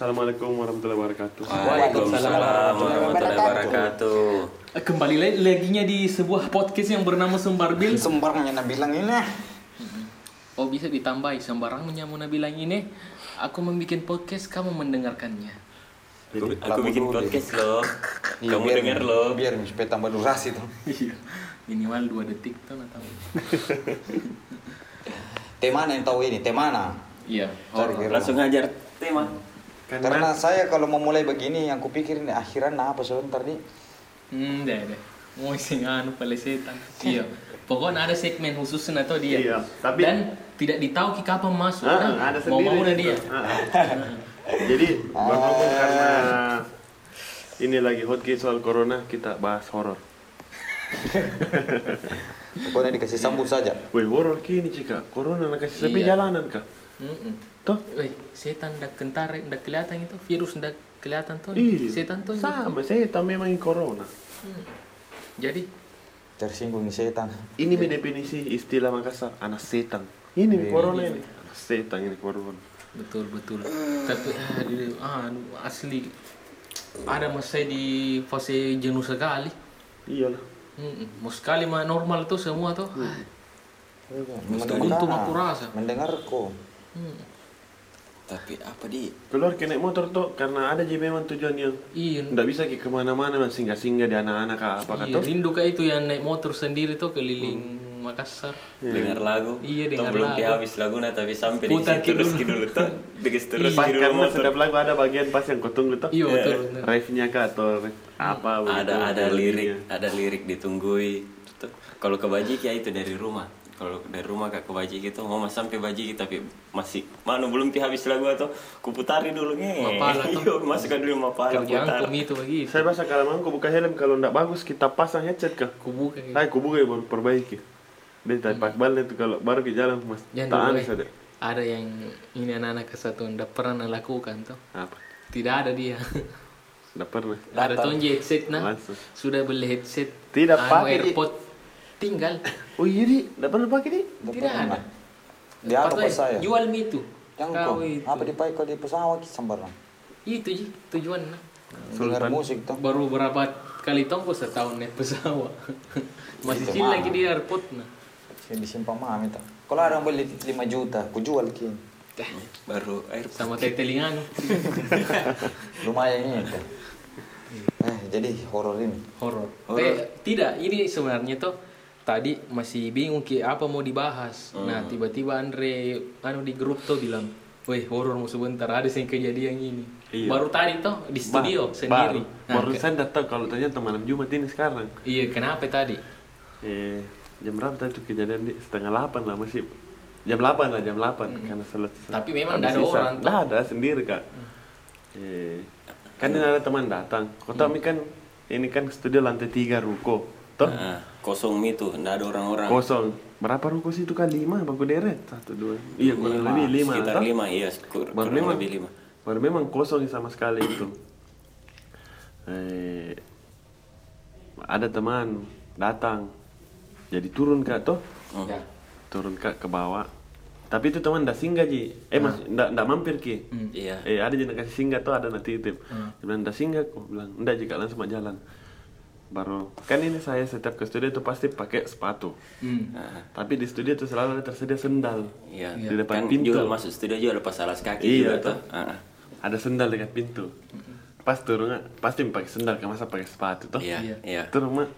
Assalamualaikum warahmatullahi wabarakatuh. Waalaikumsalam warahmatullahi wabarakatuh. Eh, Kembali lagi laginya di sebuah podcast yang bernama Sembarbil. Sembarangnya nak bilang ini. Oh bisa ditambahi sembarangnya mau bilang ini. Aku membuat podcast, kamu mendengarkannya. Aku, aku bikin podcast loh. Iya, Kamu biar- denger loh. Biar supaya tambah durasi tuh. Iya. Minimal dua detik tuh. Teh mana yang tahu ini? Teh mana? Iya. Langsung ngajar tema. Karena saya kalau mau mulai begini yang kupikir ini akhiran apa sebentar nih. Hmm, deh deh. Mau sing anu pelesetan. Iya. Pokoknya ada segmen khusus atau dia. Iya, tapi- dan tidak ditahu ki kapan masuk. Ah, nah. ada mau sendiri. mau dia. Ah, ah. Jadi berhubung karena ini lagi hot case soal corona, kita bahas horor. Pokoknya dikasih sambut saja. Wih, horor kini cika. Corona nak kasih sepi Iya. jalanan kah? Mm-mm. Toh? Wih, setan ndak kentar, ndak kelihatan itu virus ndak kelihatan tuh. Iya. Setan tuh. Sama, saya tak memang corona. Jadi Tersinggung setan. Ini mi definisi istilah Makassar, anak setan. Ini mi Iya. corona ini. Anak setan ini corona. betul betul. Tapi aduh, anu, asli ada masa di fase jenuh sekali. Iyalah. Mau sekali mah normal tuh semua tuh. Ah, Mendengar- untung aku rasa. Mendengarku. mm. Tapi apa di? Keluar kena motor tuh karena ada jadi memang tujuan yang Iya. nggak bisa ke ke mana-mana man singgah-singgah di anak-anak kah apa kah Iya, rindu kayak itu yang naik motor sendiri tuh keliling Makassar. Dengar lagu. Iya, dengar belum lagu. habis lagu nah tapi sampai di situ terus dulu. gitu dulu tuh. Terus Pas di karena motor. setiap lagu ada bagian pas yang kau tunggu tuh. Iya betul. betul. Rave-nya kah atau apa Ada ada lirik, ada lirik ditunggui. Kalau ke Bajik ya itu dari rumah. Kalau dari rumah kak ke Bajik itu mau mas sampai Bajik tapi masih mana belum pi habis lagu atau kuputari dulu nih. Iya, masukkan dulu mapala Kerjaan putar. itu begitu. Saya bahasa kalau kau buka helm kalau nggak bagus kita pasang headset kah? Kubuka gitu. Saya kubuka ya baru perbaiki. Dia tak pak balik itu kalau baru ke jalan mas dulu, aneh eh. saja. Ada yang ini anak-anak kesatuan ndak pernah lakukan tuh. Apa? Tidak ada dia. Nggak pernah. ada tuh headset nah. Langsung. Sudah beli headset. Tidak anu, pakai. AirPod. Tinggal. Oh iya di, nggak pernah pakai di? Tidak pernah. ada. Dia apa pas saya? Jual mie itu. Yang Kau itu. apa dipakai kalau di pesawat sembarang. Itu ji tujuan nah. Dengar musik tuh. Baru berapa kali tongko setahun naik pesawat. Masih Itu cil mah. lagi di airport nah. Saya disimpan mami tuh. Kalau ada yang beli 5 juta, ku jual kini. Baru air Sama teh telingan. Lumayan ini tuh. Eh, jadi horor ini. horor. Eh, tidak, ini sebenarnya tuh tadi masih bingung ki apa mau dibahas. Nah, tiba-tiba Andre anu di grup tuh bilang, "Weh, horor mau sebentar ada yang kejadian ini." Iya. Baru tadi tuh di studio Ba- sendiri. Baru, Nah, baru saya tahu kalau ternyata malam Jumat ini sekarang. Iya, kenapa tadi? Eh, jam berapa tadi tuh kejadian di setengah delapan lah masih jam 8 lah jam 8 karena selesai. Tapi memang ada orang tuh. Nggak ada sendiri kak. Eh, kan ini ada teman datang. Kau tahu mi kan ini kan studio lantai tiga ruko. Toh Nah, kosong mi tuh, nggak ada orang-orang. kosong. Berapa ruko sih itu kan lima baku deret satu dua. Iya kurang lebih lima. Sekitar toh? lima, iya, kur- Baru kurang memang, lebih lima. baru memang kosong sama sekali itu. Eh, ada teman datang, jadi turun kak toh, Oh. Ya. turun kak ke bawah. Tapi itu teman dah singgah ji, eh mas, ndak ndak mampir ki. Iya. Eh ada yang kasih singgah tuh ada nanti titip. Dia bilang dah singgah, aku bilang ndak jika langsung mau jalan. Baru kan ini saya setiap ke studio itu pasti pakai sepatu. Hmm. Nah, Tapi di studio itu selalu ada tersedia sendal iya. di depan Kan pintu. juga masuk studio juga lepas alas kaki Iya, juga tuh. tuh. Ah, ah. ada sendal dekat pintu pas turun pasti pakai sendal kan masa pakai sepatu toh Iya, Iya. iya. turun mah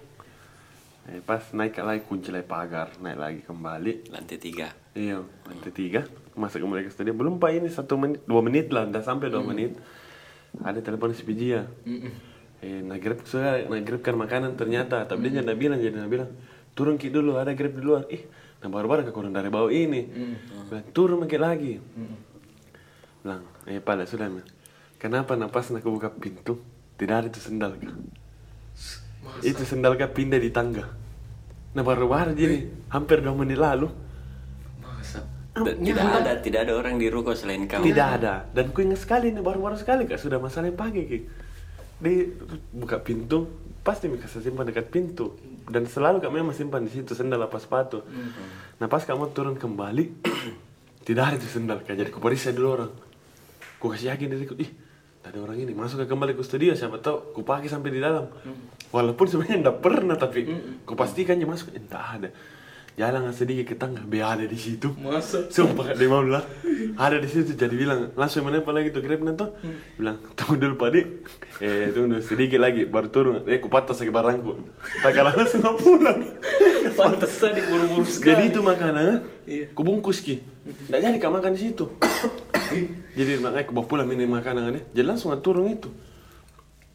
eh, pas naik lagi kunci lagi pagar naik lagi kembali Lantai tiga. iya lantai tiga masuk kembali ke studio belum pak ini satu menit dua menit lah udah sampai dua menit ada telepon si Pijia eh nagrab saya nagrabkan makanan ternyata. Tapi dia nggak bilang jadi bilang turun ki dulu ada grab di luar. Ih nah baru-baru ke kurang dari bawah ini? Bilang turun makin lagi. Bilang eh pada sudah Mel. kenapa napas nak buka pintu? Tidak ada itu sendal kah itu sendal kah pindah di tangga? Nah baru-baru jadi hampir dua menit lalu. Masa? Dan tidak ada, tidak ada orang di ruko selain kamu. tidak ada. Dan ku ingat sekali nih baru-baru sekali kak. Sudah masalah yang pagi ki di buka pintu pasti mereka simpan dekat pintu. Dan selalu kak memang simpan di situ sendal apa sepatu. Nah pas kamu turun kembali tidak ada itu sendal kak jadi ku periksa dulu orang. Ku kasih yakin diriku ih Tadi orang ini masuk ke kembali ke studio siapa tahu ku pakai sampai di dalam. Walaupun sebenarnya enggak pernah tapi ku pastikan dia masuk entah ada. Jalan sedikit ke tengah, be ada di situ. Masa? Sumpah dia mau bilang ada di situ jadi bilang langsung mana lagi tuh grab nanti bilang tunggu dulu pak Dik. eh tunggu dulu, sedikit lagi baru turun. Eh ku patah lagi barangku? Tak kalah langsung mau pulang. Pantesan diburu-buru sekali. jadi itu makanan Iya. ku bungkus ki. Nggak jadi kau makan di situ. Jadi makanya ku bawa pulang ini makanannya jadi langsung turun itu.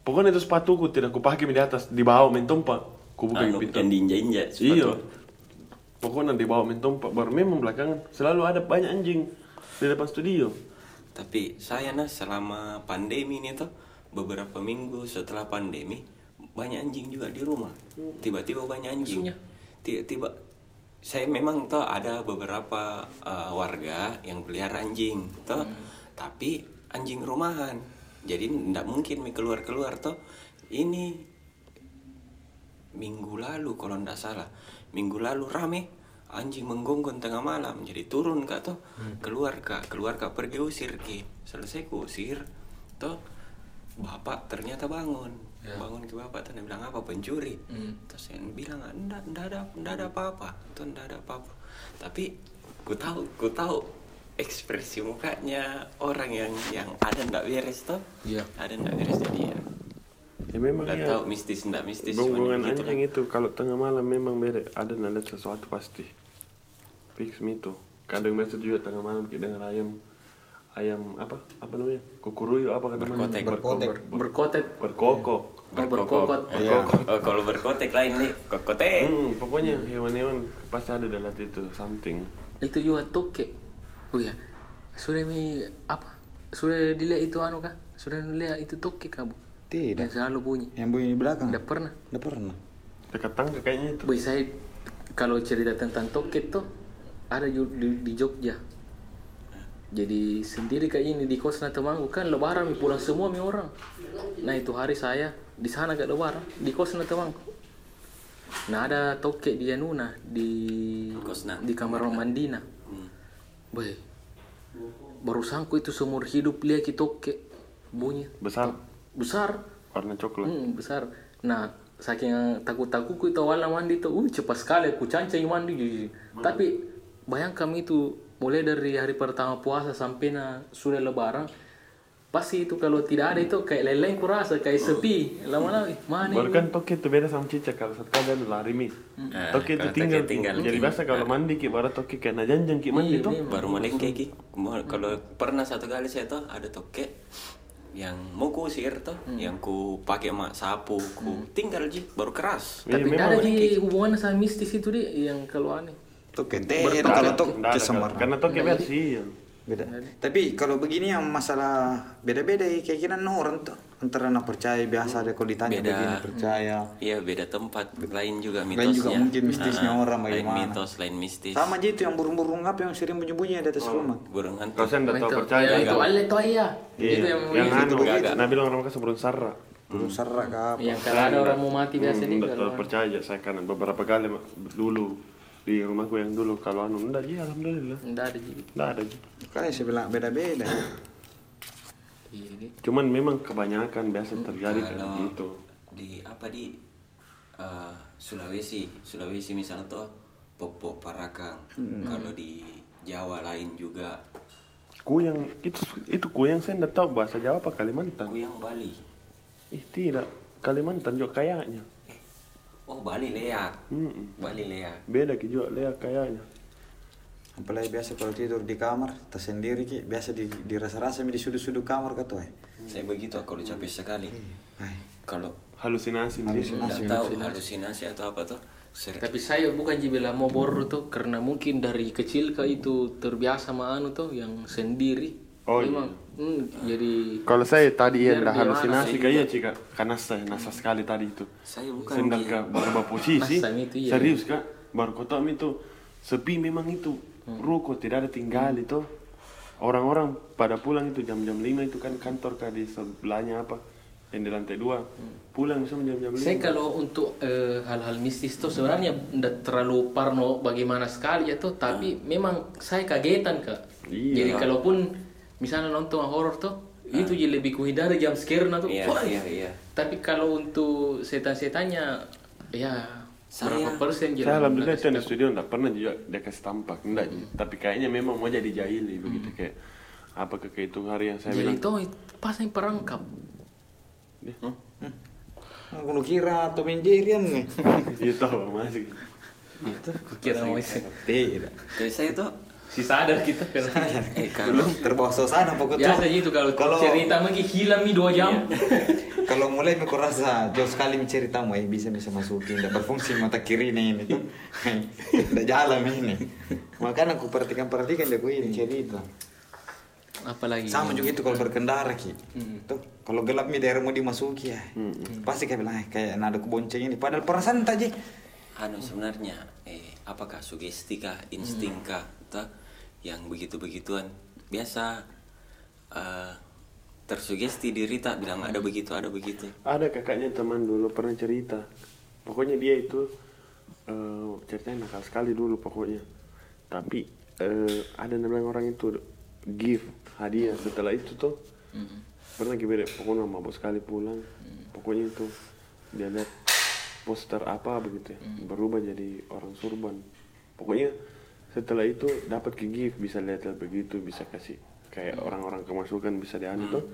Pokoknya itu sepatuku tidak ku pakai di atas di bawah main tumpah ku buka Anu, pintu. yang diinjak-injak Iya. Pokoknya di bawah mentompak baru memang belakangan selalu ada banyak anjing di depan studio. Tapi saya nah selama pandemi ini tuh beberapa minggu setelah pandemi banyak anjing juga di rumah. Tiba-tiba banyak anjing. Tiba-tiba saya memang tuh ada beberapa uh, warga yang pelihara anjing tuh, tapi anjing rumahan. Jadi tidak mungkin mi keluar-keluar tuh. Ini minggu lalu kalau ndak salah minggu lalu rame. Anjing menggonggong tengah malam jadi turun kak tuh keluar kak keluar kak pergi usir ki. Selesai ku usir tuh bapak ternyata bangun. Bangun ke bapak tuh bilang apa pencuri? Terus saya bilang ndak ndak ada ndak ada apa-apa. Tuh ndak ada apa-apa. Tapi ku tahu ku tahu ekspresi mukanya orang yang yang ada ndak beres tuh Iya. ada ndak beres jadi ya Ya memang nggak ya. tahu mistis ndak mistis Gonggongan cuman gitu anjing itu kalau tengah malam memang beda ada nada sesuatu pasti. Fix itu. Kadang biasa juga tengah malam kita dengar ayam ayam apa apa namanya kukuruyo apa kata? Berkotek. Berkotek. Berkotek. berkokok berkokot. Iya. Oh, kalau berkotek lain nih, kokotek. hmm, pokoknya hewan-hewan pasti ada dalam itu something Itu juga toke. Oh ya. Sudah mi apa? Sudah dilihat itu anu kah? Sudah dilihat itu toke kah, Bu? Tidak. Yang selalu bunyi. Yang bunyi di belakang. Tidak pernah. Tidak pernah. dekat tangga kayaknya itu Boy, saya kalau cerita tentang toket tuh ada di, di Jogja. Jadi sendiri kayak ini di kos temanku kan lebaran mi pulang semua mi orang. Nah itu hari saya di sana gak lebaran di kos temanku. Nah ada toket di Anuna di Kosna. di kamar Mandina. Hmm. Boy, baru sangku itu seumur hidup lihat ki toket bunyi besar besar warna coklat Hmm, besar. Nah, saking takut-takutku itu awalnya mandi tuh, uh cepat sekali aku cancai mandi. Tapi bayangkan itu mulai dari hari pertama puasa sampai na sudah lebaran, pasti itu kalau tidak ada itu kayak leleng kurasa kayak sepi lama-lama mana baru kan toke itu beda sama cicak kalau satu kali lari mi Ah, toke itu tinggal, tinggal. jadi biasa kalau mandi ki baru toke kena janjang ki mandi Iya, tuh. Baru melengke ki. Kalau pernah satu kali saya tuh ada toke yang mau ku usir tuh, yang ku pakai mak sapu, ku tinggal ji, baru keras. Iya, Tapi ada di hubungan sama mistis itu deh yang kalau aneh. Tuh kete kalau tuh kesemar. karena toke versi ya. Beda. Tapi kalau begini yang masalah beda-beda ya kayak kira orang tuh antara nak percaya biasa ada kalau ditanya Beda. begini percaya. Iya beda tempat, lain juga mitosnya. Lain juga mungkin mistisnya Ah, orang Lain bagaimana. mitos, lain mistis. Sama aja itu yang burung-burung apa yang sering bunyi-bunyi di atas rumah. Burung Kalau hantu. saya nggak Nah, tahu percaya ya, itu ale itu iya. Iya, Itu yang yang itu anu, begitu. Nabi orang orang kasih burung sarra. Burung serak apa. yang kalau ada orang mau mati biasa Hmm, nih nggak kalau percaya saya karena beberapa kali dulu di rumahku yang dulu kalau anu enggak ji alhamdulillah enggak ada jadi. enggak ada ji Kayak saya bilang beda-beda. Iya, ini. cuman memang kebanyakan biasa terjadi kayak gitu di apa di eh, Sulawesi, Sulawesi misalnya tuh Popo Parakang. Kalau di Jawa lain juga kuyang itu itu kuyang saya enggak tahu bahasa Jawa apa Kalimantan Kuyang Bali. ih tidak Kalimantan juga kayaknya Oh Bali leak. Mm-mm. Bali leak. beda juga lea kayaknya Apalagi biasa kalau tidur di kamar tersendiri ki. Biasa di dirasa-rasa di sudut-sudut kamar kata eh. Saya begitu kalau capek sekali. Ay, Kalau halusinasi nggak tahu halusinasi. atau apa tuh? Sering Tapi saya bukan bilang mau boros tuh karena mungkin dari kecil ke itu terbiasa sama anu tuh yang sendiri. Oh, Memang, hmm, jadi kalau saya tadi ya dia halusinasi mana, kayak cika karena saya nasa sekali tadi itu. Saya bukan Sendal di- ke berubah posisi. Masa itu iya. serius kak. Baru kota itu sepi memang itu. Ruko tidak ada tinggal itu orang-orang pada pulang itu jam-jam 5 itu kan kantor kak di sebelahnya apa yang di lantai dua pulang bisa jam-jam Hmm. saya 5 kalau untuk eh, hal-hal mistis tuh sebenarnya tidak terlalu parno bagaimana sekali ya tuh, tapi memang saya kagetan kak. Iya. Jadi kalaupun misalnya nonton horor tuh, Itu je lebih kuhindari jam scare nah tuh. Iya, Wah, iya, iya. Tapi kalau untuk setan-setannya ya Saya- berapa persen je Saya lah alhamdulillah itu di studio nggak pernah juga dia kasih tampak, enggak. Tapi kayaknya memang mau jadi jahili begitu kayak apa ke kehitung hari yang saya Jadi bilang. itu pas yang perangkap. Aku lu kira Tom and Jerry kan nih. Tahu masih. Kira mau isi. Tidak. Jadi saya tuh Si sadar kita kan. eh kalau Belum terbawa suasana pokoknya. Biasa gitu kalau, Kalau- cerita lagi hilang nih dua jam. Kalau mulai aku rasa jauh sekali menceritamu eh bisa bisa masukin tidak berfungsi mata kiri ini ini tidak jalan ini. Makanya aku perhatikan perhatikan dia aku ini cerita. Apalagi sama juga itu kalau berkendara ki. Tuh kalau gelap nih daerah mau dimasuki ya. Pasti kayak bilang eh, kayak nada kebonceng ini. Padahal perasaan tadi anu sebenarnya eh apakah sugesti kah insting kah atau yang begitu begituan biasa eh, tersugesti diri tak bilang ada begitu ada begitu Ada kakaknya teman dulu pernah cerita. Pokoknya dia itu eh ceritanya nakal sekali dulu pokoknya. Tapi eh ada bilang orang itu gift hadiah setelah itu tuh pernah kita pokoknya mabuk sekali pulang. Pokoknya itu dia lihat poster apa begitu ya berubah jadi orang surban. Pokoknya setelah itu dapat ke gift bisa lihat begitu bisa kasih kayak orang-orang kemasukan bisa dianu tuh.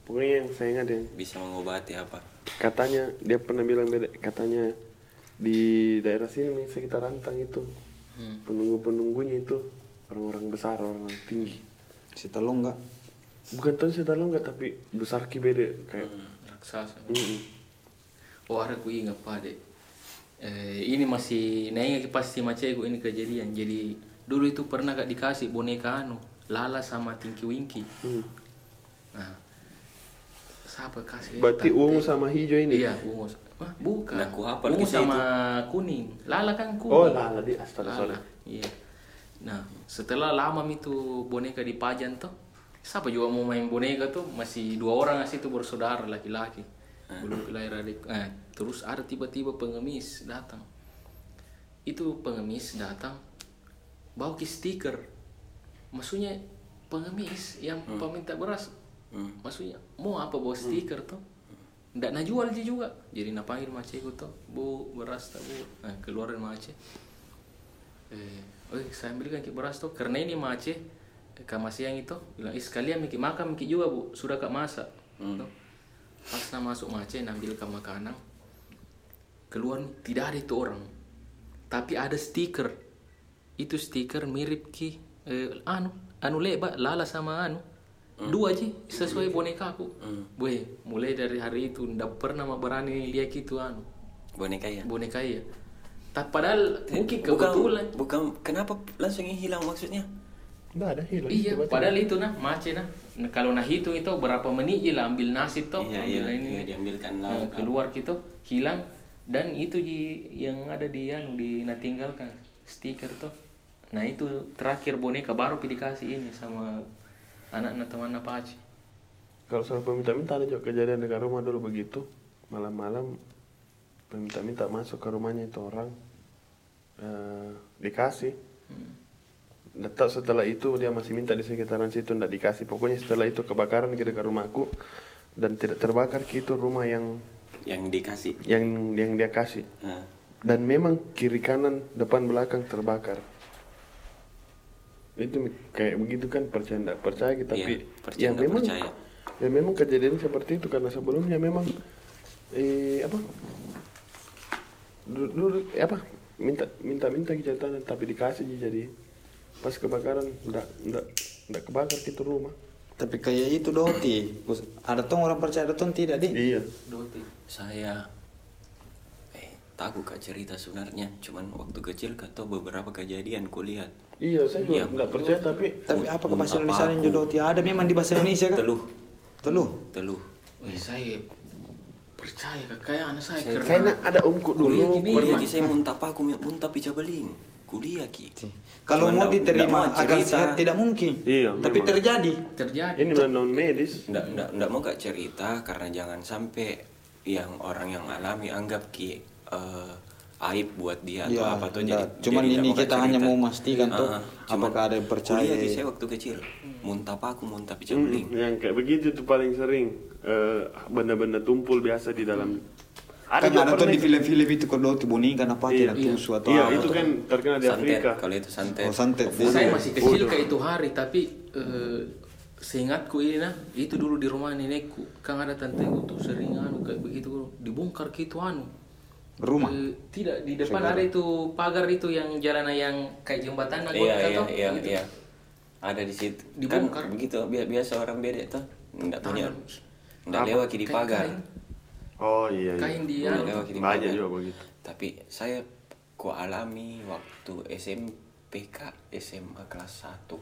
Pokoknya yang saya ingat yang bisa mengobati apa katanya dia pernah bilang beda katanya di daerah sini nih, sekitar rantang itu penunggu penunggunya itu orang-orang besar orang tinggi si telung enggak bukan tahu saya tahu nggak tapi besar ki beda kayak raksasa. Mm-mm. Oh ada ku ingat pak dek. Eh, ini masih nanya pasti macam ini kejadian. Jadi dulu itu pernah gak dikasih boneka anu Lala sama Tinky Winky. Hmm. Nah, siapa kasih? berarti Tante. ungu sama hijau ini Iya, ungu. Wah, bukan. Nah, ku hafal ungu sama kuning. Lala kan kuning. oh lala di astaga Iya. Nah, setelah lama itu boneka dipajang tuh, siapa juga mau main boneka tuh masih dua orang sih itu bersaudara laki-laki. Belum lahir adik. Eh, terus ada tiba-tiba pengemis datang. Itu pengemis datang bawa ki stiker. Maksudnya pengemis yang peminta beras. Maksudnya mau apa bawa stiker tuh? Nggak nak jual dia juga. Jadi nak panggil macetku tuh, bu beras tak bu. Nah, keluarin macet eh, oh saya ambilkan ki beras tuh karena ini mace eh, kama siang itu bilang eh, sekalian miki makan miki juga bu sudah kak masak Tuh. pas nak masuk mace ambilkan makanan keluar nih, tidak ada itu orang. Tapi ada stiker. Itu stiker mirip ki eh, anu anu lebar lala sama anu. Dua aja sesuai boneka aku. Weh, mulai dari hari itu ndak pernah mau berani lihat itu anu. Boneka ya? Boneka ya. Tak padahal mungkin bukan kebetulan. bukan kenapa langsung hilang maksudnya? Nggak ada hilang. Iya, Coba padahal itu nah mace nah. Nah, Kalau nah hitung itu berapa menit je lah ambil nasi toh, Iya, ambil iya, ini. iya, diambilkan Nah, keluar gitu hilang dan itu ji yang ada di yang di nah tinggalkan stiker tuh. Nah itu terakhir boneka baru dikasih ini sama anak-anak teman Apache. kalau soal peminta-minta ada juga kejadian dekat rumah dulu begitu malam-malam peminta-minta masuk ke rumahnya itu orang eh, dikasih tahu setelah itu dia masih minta di sekitaran situ nggak dikasih pokoknya setelah itu kebakaran ke dekat rumahku dan tidak terbakar gitu rumah yang yang dikasih. Yang yang dia kasih. Nah, dan memang kiri kanan depan belakang terbakar. Itu kayak begitu kan percaya tidak percaya kita. Iya, tapi percaya ya nggak memang percaya. ya memang kejadian seperti itu karena sebelumnya memang eh apa? Dulu, dulu eh, apa? Minta minta minta tanah tapi dikasih jadi. Pas kebakaran enggak enggak enggak kebakar gitu rumah. Tapi kayak itu doti. Ada tong orang percaya ada tong tidak di? Iya. Doti. Saya eh tahu kak cerita sebenarnya. Cuman waktu kecil atau beberapa kejadian kulihat. Iya saya juga Iya. enggak percaya tapi tapi apa ke bahasa Apa Indonesia yang aku? doti ada memang di bahasa Indonesia kan teluh. Teluh? Teluh. Wih, saya percaya kayak anak saya karena kayaknya ada omku Kuliah dulu ki saya muntah aku muntah pijabeling kuliah ki. Kalau mau nggak- diterima nggak agar sehat tidak mungkin. Iya, tapi memang. terjadi. Terjadi. ini non medis. Nggak nggak nggak mau kak cerita karena jangan sampai yang orang yang alami anggap ki eh, aib buat dia atau Iya, apa tuh enggak. jadi Cuman jadi ini kita hanya cerita. mau memastikan tuh, Ah, cuman apakah ada yang percaya. kuliah di saya waktu kecil muntah paku muntah Hmm, picabeling yang kayak begitu tuh paling sering eh, benda-benda tumpul biasa di dalam kan juga ada tuh di film-film itu kalau dibunyikan apa Iya. tidak tusu atau iya apa itu tuh. kan terkenal di santet Afrika kalau itu santet Oh, santet. Saya Iya. masih kecil kayak itu hari, tapi eh, seingatku ini nah, itu dulu di rumah nenekku. Kan ada tanteku tuh sering anu kayak begitu dibongkar gitu anu. Rumah. Eh, tidak di depan ada itu pagar itu yang jalanan yang kayak jembatan aku iya iya tahu, iya gitu. iya ada di situ Dibongkar. kan begitu bi- biasa orang beda tuh nggak punya nggak lewat di Kayak pagar kain, oh iya, iya. kain di Nggak anu. lewat di pagar. juga begitu tapi saya ku alami waktu SMPK SMA kelas 1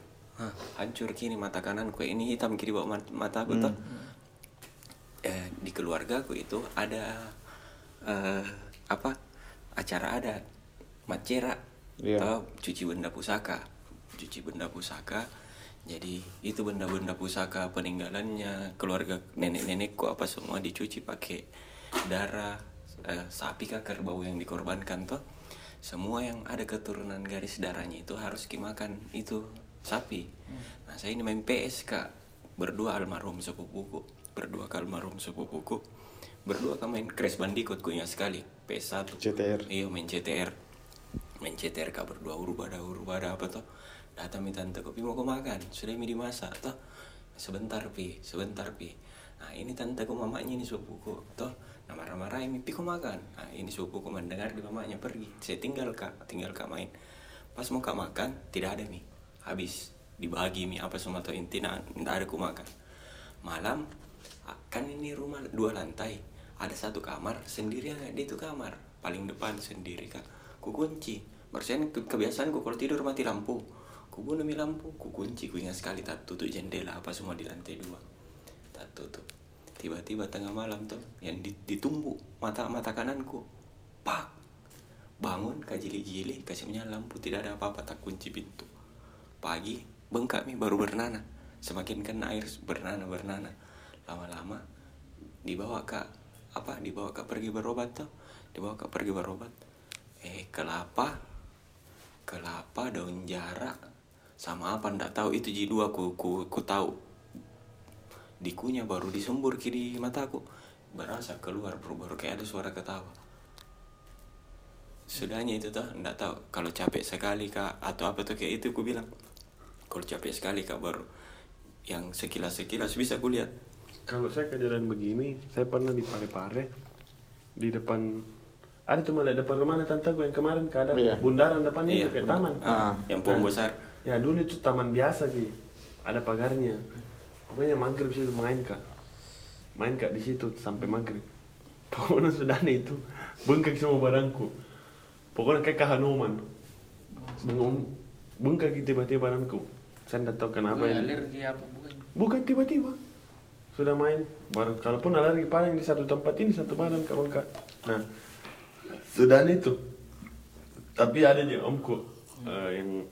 hancur kini mata kananku ini hitam kiri bawah mat- mataku tuh eh, di keluargaku itu ada eh, apa acara adat macera Iya. atau cuci benda pusaka. Cuci benda pusaka jadi itu benda-benda pusaka peninggalannya keluarga nenek-nenekku apa semua dicuci pakai darah eh, sapi kah kerbau yang dikorbankan tuh semua yang ada keturunan garis darahnya itu harus dimakan itu sapi. Nah saya ini main PS kak. Berdua almarhum sepupuku berdua ke almarhum sepupuku. Berdua kan main Crash Bandicoot gue ingat sekali. PS1 CTR. iya main CTR main CTR kak berdua urubada urubada apa tuh datang minta tante kopi mau kau makan? Sudah mi dimasak toh. Sebentar pi sebentar pi. Nah ini tante ku mamanya ini sepupuku toh. Nah marah-marah ini pi kau makan? Nah ini sepupuku mendengar di mamanya pergi. Saya tinggal kak tinggal kak main. Pas mau kak makan? Tidak ada mi. Habis. Dibagi mi apa semua tuh intinya tidak ada ku makan. Malam kan ini rumah dua lantai. Ada satu kamar sendirian di itu kamar paling depan sendiri kak. Ku kunci Bersen ke kebiasaanku kalau tidur mati lampu. Ku bunuh lampu ku kunci ku ingat sekali tak tutup jendela apa semua di lantai dua. Tak tutup. Tiba-tiba tengah malam tuh yang di- ditumbuk mata mata kananku. Pak! Bangun kajili-jili kasih menyala lampu. Tidak ada apa-apa tak kunci pintu. Pagi bengkak mi baru bernanah. Semakin kena air bernanah bernanah lama-lama dibawa ke apa dibawa ke pergi berobat tuh. Dibawa ke pergi berobat. Eh kelapa kelapa daun jarak sama apa ndak tahu. Itu ji dua ku, ku, ku tahu. Dikunya baru disembur kiri mataku berasa keluar baru, baru kayak ada suara ketawa. Sudahnya itu tuh ndak tahu. Kalau capek sekali kak atau apa tuh kayak itu ku bilang. Kalau capek sekali kak baru yang sekilas sekilas bisa ku lihat kalau saya kejadian begini saya pernah di Parepare di depan ada tuh malah depan rumah tante gue yang kemarin keadaan Iya. bundaran depannya itu kayak taman. Ah, yang pohon besar. ya dulu itu taman biasa sih. Ada pagarnya. Pokoknya maghrib situ main kak. Main kak di situ sampai maghrib. Pokoknya sudah nih itu. Bengkak semua barangku. Pokoknya kayak kahanuman bengong bengkak gitu tiba-tiba barangku. Saya tidak tahu kenapa ini. alergi apa bukan? bukan tiba-tiba sudah main baru kalaupun alergi paling di satu tempat ini satu badan kak. Bengkak nah sudah itu tapi ada juga omku eh, yang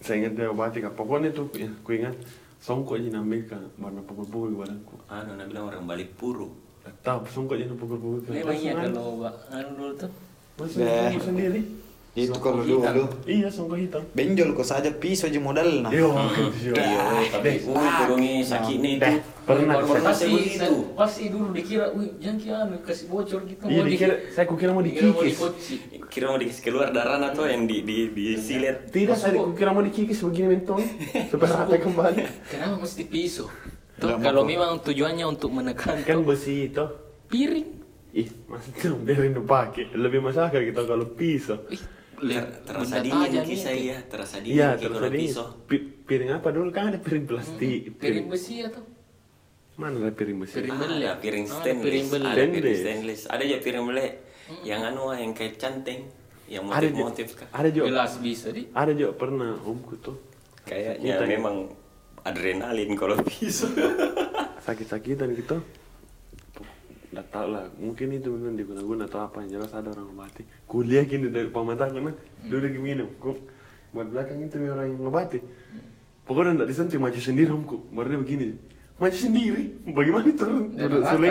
saya ingat dia obati kak. Pokoknya tuh ya, ku ingat songkok aja nambil kak warna pukul-pukul di badanku anu nak bilang orang balik puru. Tak tahu songkok aja pukul-pukul Memang iya kalau anu dulu tuh? Songkok sendiri Itu kalau hitam. dulu. iya songkok hitam Benjol kok saja pisau aja modal nah. Yo, gitu sih. tapi uh kurungi sakitnya itu pernah Pernah saya saya- pasti dulu dikira, wih jangan kira anu, kasih bocor gitu. Iya, mau dikira, di- saya kukira mau dikikis. kira mau dikasih keluar darah atau yang di di di silet Tidak, saya kukira mau dikikis begini mentong supaya rata kembali. Kenapa mesti pisau? Tuh, kalau memang tujuannya untuk menekan Kan besi itu. piring. Ih, masih tuh biarin pakai. Lebih masalah kita kalau pisau. Ih, lihat terasa dingin tajam kisah ya terasa dingin tadi pisau pi- piring apa dulu kan ada piring plastik. Piring besi atau? Mana ada piring besi? Piring ada belek. piring Ah, stainless piring belek. ada piring Stainless. ada juga piring belek yang anu ah, yang kayak canteng yang Ada juga, motif-motif kah ada juga, Gelas bisa di. ada juga pernah omku tuh kayaknya memang adrenalin kalau pisau sakit-sakitan gitu. Nggak tahu lah, mungkin itu memang diguna-guna atau apa. Yang jelas ada orang ngobati. Kuliah gini dari pamataku nah, duduk gini, kok buat belakang itu orang yang ngobati. Pokoknya nggak disentuh maju sendiri omku, baru dia begini. maju sendiri? Bagaimana turun Dan duduk asli.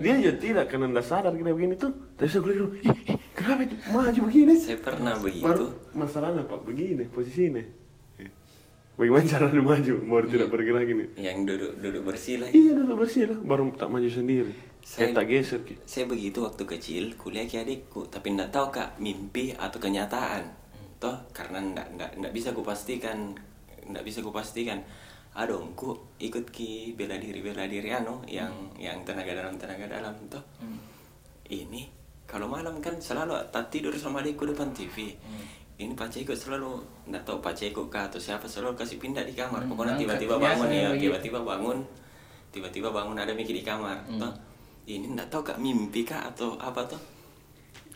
dia juga tidak karena tidak sadar kita begini tuh. Tapi saya kuliah ih, ih, kenapa itu? Maju begini. Saya pernah baru begitu. masalahnya pak begini posisinya bagaimana cara dia maju? Baru tidak bergerak gini yang duduk duduk bersih lah. Iya dulu bersih lah. Baru tak maju sendiri. Saya tak geser ki. saya begitu waktu kecil kuliah ke adikku. Tapi ndak tahu kak mimpi atau kenyataan. Toh karena ndak ndak ndak bisa kupastikan. Ndak bisa kupastikan. Adongku ikut ki bela diri bela diri anu yang yang tenaga dalam tenaga dalam toh. Ini kalau malam kan selalu tak tidur sama adikku depan TV ini paceko selalu ndak tahu paceko kah atau siapa selalu kasih pindah di kamar. Hmm, pokoknya angkat. tiba-tiba bangun ya tiba-tiba bangun tiba-tiba bangun ada mikir di kamar. Toh ini ndak tahu kak mimpi kah atau apa toh.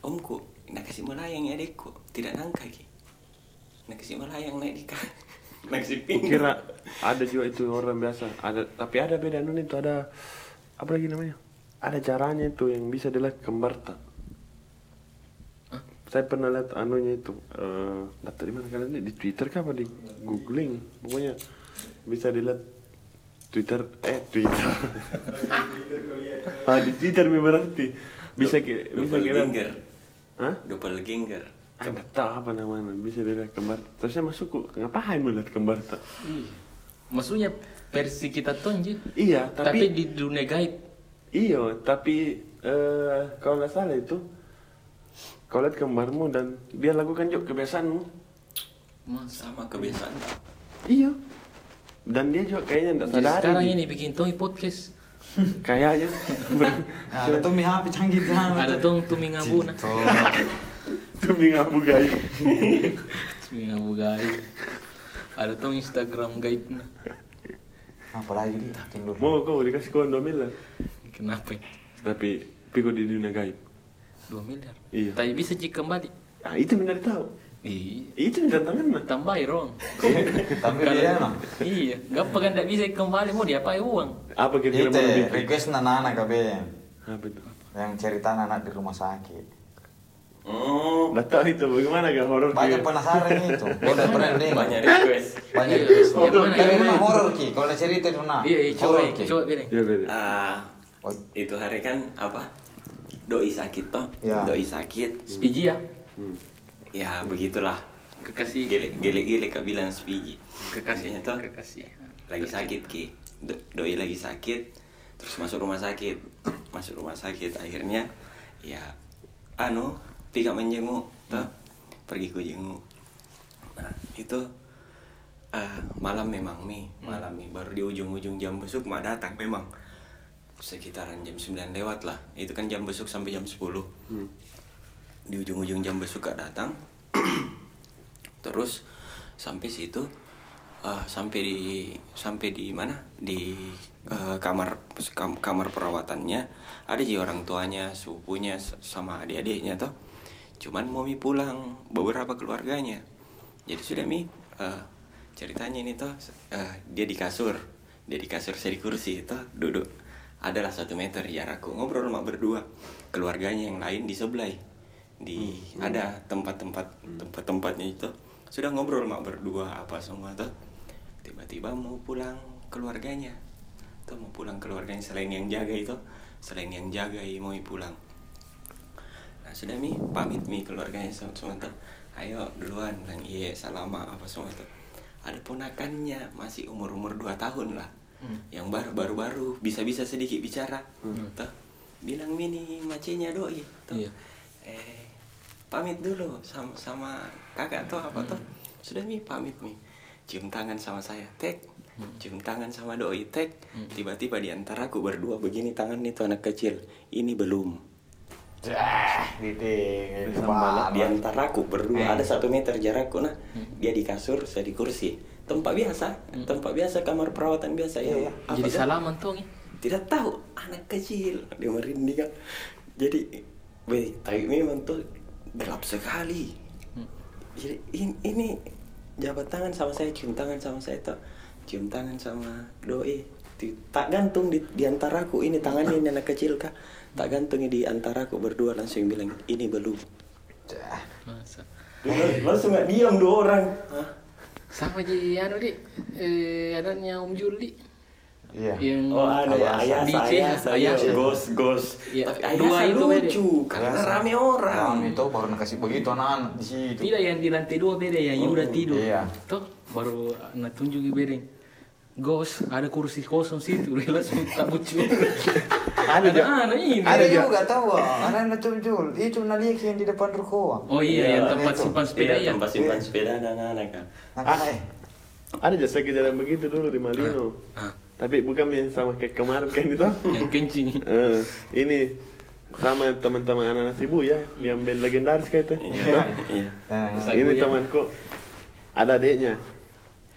Omku nak kasih melayang ya adekku tidak nangka ki? Nak kasih melayang naik di kamar. Nak kasih pindah. Kira ada juga itu orang biasa. Ada tapi ada beda nun itu ada apa lagi namanya? Ada caranya itu yang bisa dilihat kembar tak saya pernah lihat anunya itu eh data di mana kalian di Twitter kah apa di googling? Pokoknya bisa dilihat Twitter eh Twitter. Ah di Twitter berarti. Bisa ki bisa kira Hah? doppelganger Ah, nggak tahu apa namanya bisa dilihat kembar. Terus saya masuk kok ngapain melihat kembar tak. Maksudnya versi kita tuh iya Tapi, tapi di dunia gaib. Iya, tapi eh kalau nggak salah itu kau lihat kembarmu dan dia lakukan juga kebiasaanmu. Masa. sama kebiasaan Iya. Dan dia juga kayaknya tidak Jadi sadar. sekarang ini bikin Tommy podcast. Kayaknya. Nah, ada tuh mi HP canggih tuh. Ada tong Tommy ngabuna. Demi ngapu guys. Tommy ngabu gaib. Ada tong Instagram gaibnya. Apalagi di tidur. Mau kau dikasih 2 miliar. Kenapa? Tapi pikir di dunia gaib. 2 miliar. Iya. Tapi bisa jika kembali. Ah, itu minta tahu. Iya. Itu minta tangan mah. Tambah Ron. Tapi Kalau- dia mah. Iya, gak kan tidak bisa kembali mau diapain uang. Apa kira-kira mau lebih? request nana kabe Apa itu? yang cerita anak di rumah sakit. oh Nggak tahu itu bagaimana gak horor Banyak penasaran itu. Udah pernah dengar. banyak request Banyak Iya, request. mana, Tapi memang mana? horor ki. Kalau cerita itu nah. Iya, iya, coba, coba bilang. Iya beda. ah Oh, itu hari kan apa doi sakit toh. Ya. doi sakit. Spiji ya. Hmm. ya begitulah. Kekasih. gile gile kak bilang spigi Kekasihnya tuh Kekasih. lagi sakit ki. Do- doi lagi sakit terus masuk rumah sakit. Masuk rumah sakit akhirnya ya anu pika menjenguk tuh pergi ku jenguk. Nah itu eh, malam memang mi. Malam mi. Baru di ujung-ujung jam besuk mah datang memang sekitaran jam 9 lewat lah. Itu kan jam besuk sampai jam 10 di ujung-ujung jam besuk gak datang. Terus sampai situ eh, sampai di sampai di mana? Di eh, kamar kam- kamar perawatannya. Ada sih orang tuanya sepupunya sama adik-adiknya toh. Cuman mau mi pulang beberapa keluarganya. Jadi sudah mi eh, ceritanya ini toh eh, dia di kasur. Dia di kasur saya di kursi toh duduk adalah satu meter jarakku ngobrol sama berdua keluarganya yang lain di sebelah. Di ada tempat-tempat tempat-tempatnya itu sudah ngobrol mak berdua apa semua tuh. Tiba-tiba mau pulang keluarganya. Tuh mau pulang keluarganya selain yang jaga itu selain yang jaga i mau pulang. Nah sudah mi. Pamit mi keluarganya. Semua, semua tuh. Ayo duluan bilang iya salama apa semua tuh. Ada ponakannya masih umur umur 2 tahun lah yang baru baru baru bisa bisa sedikit bicara. Tuh bilang mini macenya doi tuh Iya. eh pamit dulu sama sama kakak tuh apa tuh sudah mi pamit mi. Cium tangan sama saya tek. Cium tangan sama doi tek. Tiba-tiba di antara aku berdua begini tangan itu anak kecil. Ini belum. Dah, diting. itu Sama di antara aku berdua ada satu meter jarakku nah. Dia di kasur saya di kursi tempat biasa. Tempat biasa kamar perawatan biasa ya. Iya, iya. Apa Jadi tuh? salaman tuh tidak tahu. Anak kecil. Dia merinding kan. Jadi weh tapi memang tuh gelap sekali. Jadi ini, ini jabat tangan sama saya cium tangan sama saya tuh. Cium tangan sama doi. Tak gantung di, di antaraku. Ini tangannya ini anak kecil kak. Tak gantung di antaraku berdua langsung bilang ini belum. Dah. Masa. langsung nggak diam dua orang. Hah? Sama jadi anu di eh adanya Om Juli. Iya. Yang Oh ada ya, ayasa, ayasa. iya, ghost, ghost. Iya, Tapi dua ayasa itu lucu, karena Biasa. rame orang. Rame itu baru kasih begitu anak-anak di situ. Tidak yang di lantai dua beda yang Yuda tidur. iya. Toh baru nak tunjuk bedeng. Gos, ada kursi kosong situ, dia langsung tak muncul. Ada ada juga. anak ini. Ada Ada juga. tahu, anak-anak tujuh. Itu nalik yang di depan ruko. Oh iya, yang tempat simpan sepeda Iya, ya. tempat simpan sepeda anak-anak kan. Anak eh. Ada jasa kejadian begitu dulu di Malino. Ah, Tapi bukan yang sama kayak kemarin kan itu. yang kencing. Eh, ini sama teman-teman anak-anak ibu ya, yang band legendaris kayak itu. Iya, iya. Nah, ini goyang. temanku ada adiknya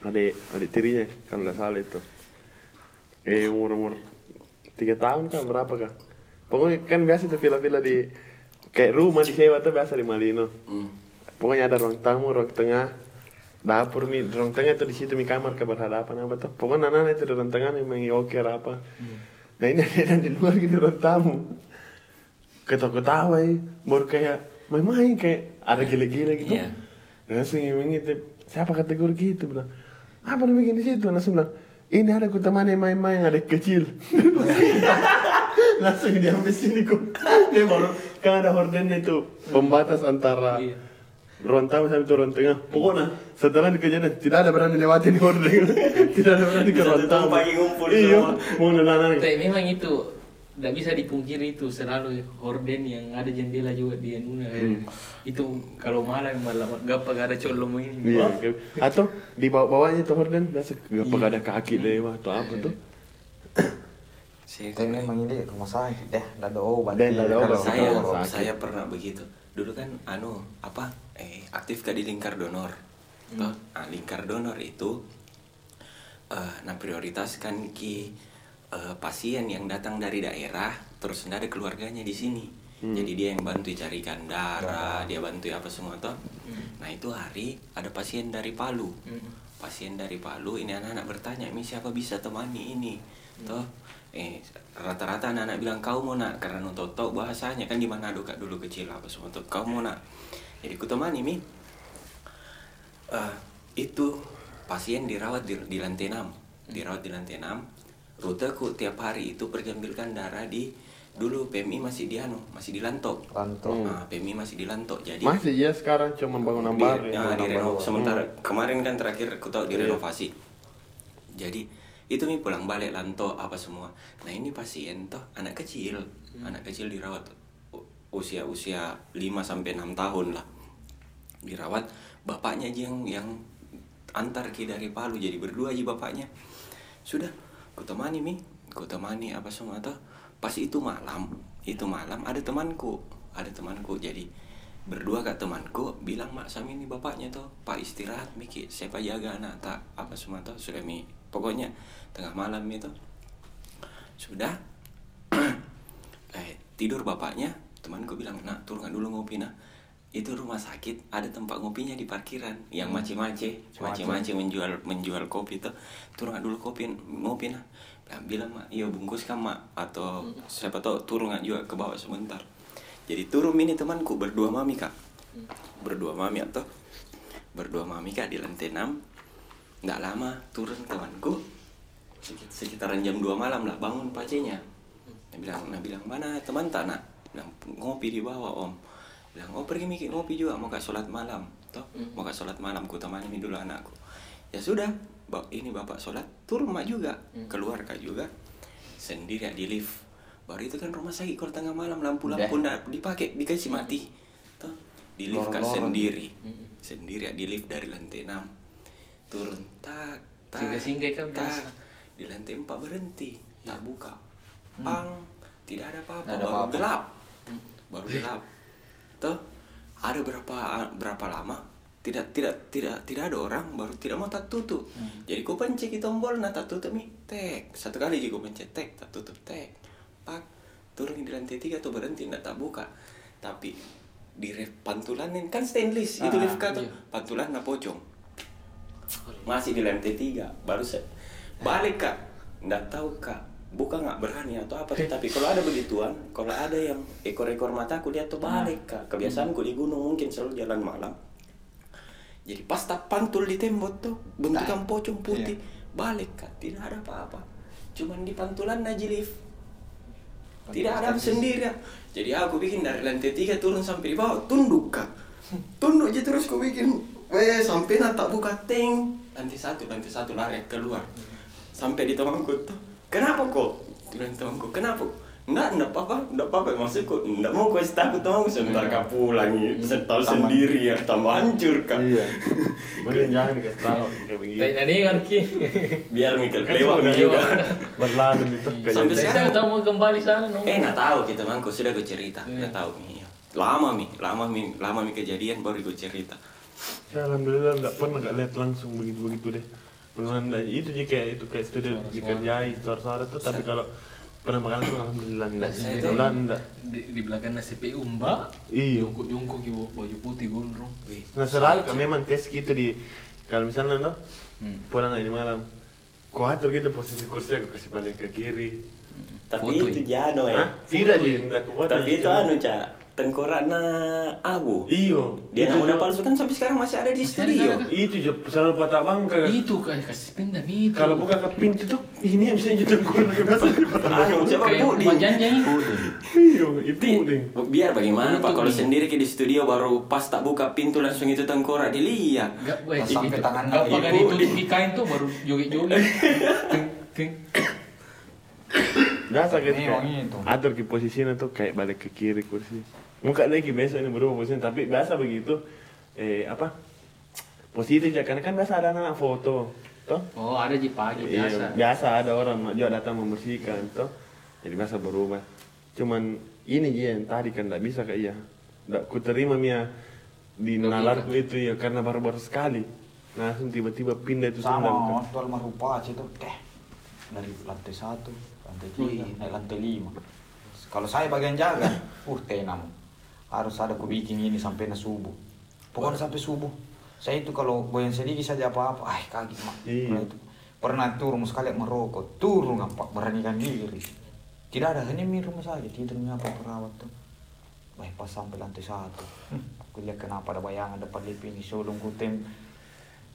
adik adik tirinya kalau nggak salah itu. Eh umur umur tiga tahun kan berapa kah? Pokoknya kan biasa tuh villa-villa di kayak rumah di sewa tuh biasa di Malino. Hmm. pokoknya ada ruang tamu ruang tengah dapur mi ruang tengah itu di situ mi kamar ke berhadapan apa tuh. Pokoknya anak itu di ruang tengah nih main oke apa. Nah ini ada di luar gitu ruang tamu. Ketawa-ketawa ya. Baru kayak main-main kayak ada gila-gila gitu. Iya. langsung gitu siapa kategori gitu bilang apa lu bikin di situ? Langsung bilang ini ada ku temani main-main ada kecil. Langsung diambil sini kok dia baru kan ada hordennya itu. Pembatas antara Iya. ruang tamu sampai itu ruang tengah pokoknya. Setelah di kejadian tidak ada berani lewati di horden. Tidak ada berani ke ruang tamu pagi ngumpul iya. mau nana Tapi memang itu tidak bisa dipungkiri itu selalu horden yang ada jendela juga di Anuna. Itu kalau malam malam gak ada colong ini. Iya, atau di bawah-bawahnya tuh horden biasa gak ada kaki lewat atau apa tuh Saya, Tapi memang ini rumah sakit deh, ada obat. Dan nggak ada obat. saya, saya pernah begitu. Dulu kan anu apa? Eh aktif ke di lingkar donor. Toh, ah, lingkar donor itu eh nah prioritaskan ki eh, pasien yang datang dari daerah terus nggak ada keluarganya di sini. Jadi dia yang bantu carikan darah, dia bantu apa semua toh. Nah itu hari ada pasien dari Palu. Pasien dari Palu ini anak-anak bertanya, "Mi siapa bisa temani ini?" Toh eh rata-rata anak-anak bilang kau mau nak? Karena nonton tahu bahasanya kan di Manado kak? Dulu kecil apa semua tuh kau mau nak? Jadi ku temani mi. Eh, itu pasien dirawat di, di lantai 6 dirawat di lantai 6 ruteku tiap hari itu pergi ambilkan darah di dulu PMI masih di anu masih di Lantok. Lantok. Nah, PMI masih di Lantok jadi masih ya sekarang cuma bangunan di, baru ya, ya. direnov- sementara kemarin kan terakhir aku tahu direnovasi. Jadi itu nih pulang balik lanto apa semua. Nah ini pasien toh anak kecil. Anak kecil dirawat u- usia usia 5 sampai 6 tahun lah. Dirawat bapaknya aja yang yang antar ki dari Palu jadi berdua aja bapaknya. Sudah ku temani mi. Ku temani apa semua toh pas itu malam itu malam ada temanku ada temanku. Jadi berdua kak temanku bilang mak Sami ini bapaknya tuh pak istirahat Miki siapa jaga anak tak? Apa semua tuh? Sudah mi. Pokoknya tengah malam itu sudah. Eh tidur bapaknya. Temanku bilang nak turun dulu ngopi nah itu rumah sakit ada tempat ngopinya di parkiran yang mace-mace mace-mace menjual menjual kopi tuh. Turun dulu kopi ngopi nah bilang, bilang mak iya bungkus kan mak? Atau siapa tahu turun juga ke bawah sebentar. Jadi turun ini temanku berdua mami kak. Berdua mami atau berdua mami kak di lantai 6 nggak lama turun temanku. Sekit- sekitaran jam 2 malam lah bangun pacenya dia bilang nah bilang mana teman tak nak? Bilang ngopi di bawah om. Bilang oh pergi mikir ngopi juga mau kak sholat malam. Toh mau kak sholat malam ku temani dulu anakku. Ya sudah ini bapak sholat turun mak juga. Keluar kak juga sendiri ya, di lift. Baru itu kan rumah sakit kalau tengah malam lampu-lampu ndak dipakai dikasih mati. Toh di lift kak sendiri. Sendiri ya, di lift dari lantai 6 turun tak tak Singgah-singgah kan tak. biasa. di lantai 4 berhenti tak buka. Pang tidak ada apa-apa baru apa-apa. gelap. Baru gelap. Toh ada berapa berapa lama tidak tidak tidak tidak ada orang baru tidak mau tak tutup. Jadi ku pencet tombol nah tak tutup nih tek. Satu kali juga pencet tek tak tutup tek. Pak turun di lantai tiga tuh berhenti nggak tak buka. Tapi di ref pantulanin kan stainless itu Ah, lift tuh pantulan nah pocong. Masih di lantai tiga baru se balik kak. Nggak tahu kak buka nggak berani atau apa. Tapi kalau ada begituan kalau ada yang ekor-ekor mataku lihat tuh balik kak. Kebiasaanku di gunung mungkin selalu jalan malam jadi pas tak pantul di tembok tuh bentukan pocong putih. balik kak tidak ada apa-apa. Cuman di pantulan aja lift tidak ada sendiri jadi aku bikin dari lantai tiga turun sampai di bawah tunduk kak. Tunduk aja terus aku bikin. Weh sampai nak tak buka teng lantai satu lantai satu lari keluar. Sampai di temanku tuh kenapa kok bilang temanku kenapa Enggak, enggak apa-apa, enggak apa-apa maksudku enggak mau kasih takut temanku sebentar kak pulang ya, bisa tahu sendiri ya, tambah hancur kak. Iya. Mending jangan dikasih tahu kayak begini. Nih kan Ki. Biar mikir Kan lewat juga. Berlalu itu kayak Sampai gitu. sekarang. Kita mau kembali sana no. Eh, nggak tahu kita mangko sudah gue cerita, Iya. nggak tahu mi. Lama mi, lama mi, lama mi kejadian baru gue cerita. Ya, alhamdulillah nggak pernah nggak lihat langsung begitu begitu deh. Beneran itu kayak itu kayak studi dikerjai suara-suara tuh tapi kalau pernah makan tuh alhamdulillah enggak sih. Alhamdulillah enggak. di, di belakang CPU Mbak. Iya. Jongkok jongkok ibu baju putih gondrong. Wih, Nah selalu kan memang tes gitu di kalau misalnya no Hmm. pulang ini malam kau atur gitu posisi kursi aku kasih balik ke kiri. Tapi Foto itu jano ya. Tidak sih, enggak kuat. Tapi itu anu cak, tengkoraknya Abu. Iyo. Dia Itu namanya Jo. palsu kan sampai sekarang masih ada di studio. Itu jo selalu patah bangka. Itu kan kasih pindah itu. Kalau buka ke pintu tuh ini yang bisa jadi kurang ke biasa di patah Anu, siapa itu. Iyo, itu. Biar bagaimana Itu Pak kalau sendiri ke di studio baru pas tak buka pintu langsung itu tengkorak dilihat. Pas sampai tangan lagi. pakai ditutup di kain tuh baru joget-joget. Ting, ting. Biasa gitu kayak itu. atur ke posisinya tuh kayak balik ke kiri kursi. Muka lagi biasa ini berubah posisinya tapi biasa begitu eh apa positif ya karena kan biasa ada anak foto toh. Oh, ada di pagi Iya, biasa. biasa ada orang juga datang membersihkan toh. Jadi biasa berubah. Cuman ini dia yang tadi kan tidak bisa kayak iya. Tidak ku terima mia. Di nalarku itu ya karena baru-baru sekali. Nah langsung tiba-tiba pindah itu sendal sama waktu almarhum Paci itu teh. Dari lantai satu lantai tiga. Naik lantai lima. Kalau saya bagian jaga uh tenang. Harus ada ku bikin ini sampai na subuh. Pokoknya sampai subuh. Saya itu kalau goyang sedikit saja apa apa ah kaget mak. Iya. Pernah itu. Pernah turun sekali merokok. Turun apa beranikan diri. Tidak ada hanya mi rumah saja tidurnya apa perawat tuh. Wah, pas sampai lantai satu, hmm, aku lihat kenapa ada bayangan depan lift ini. Sebelum ku tem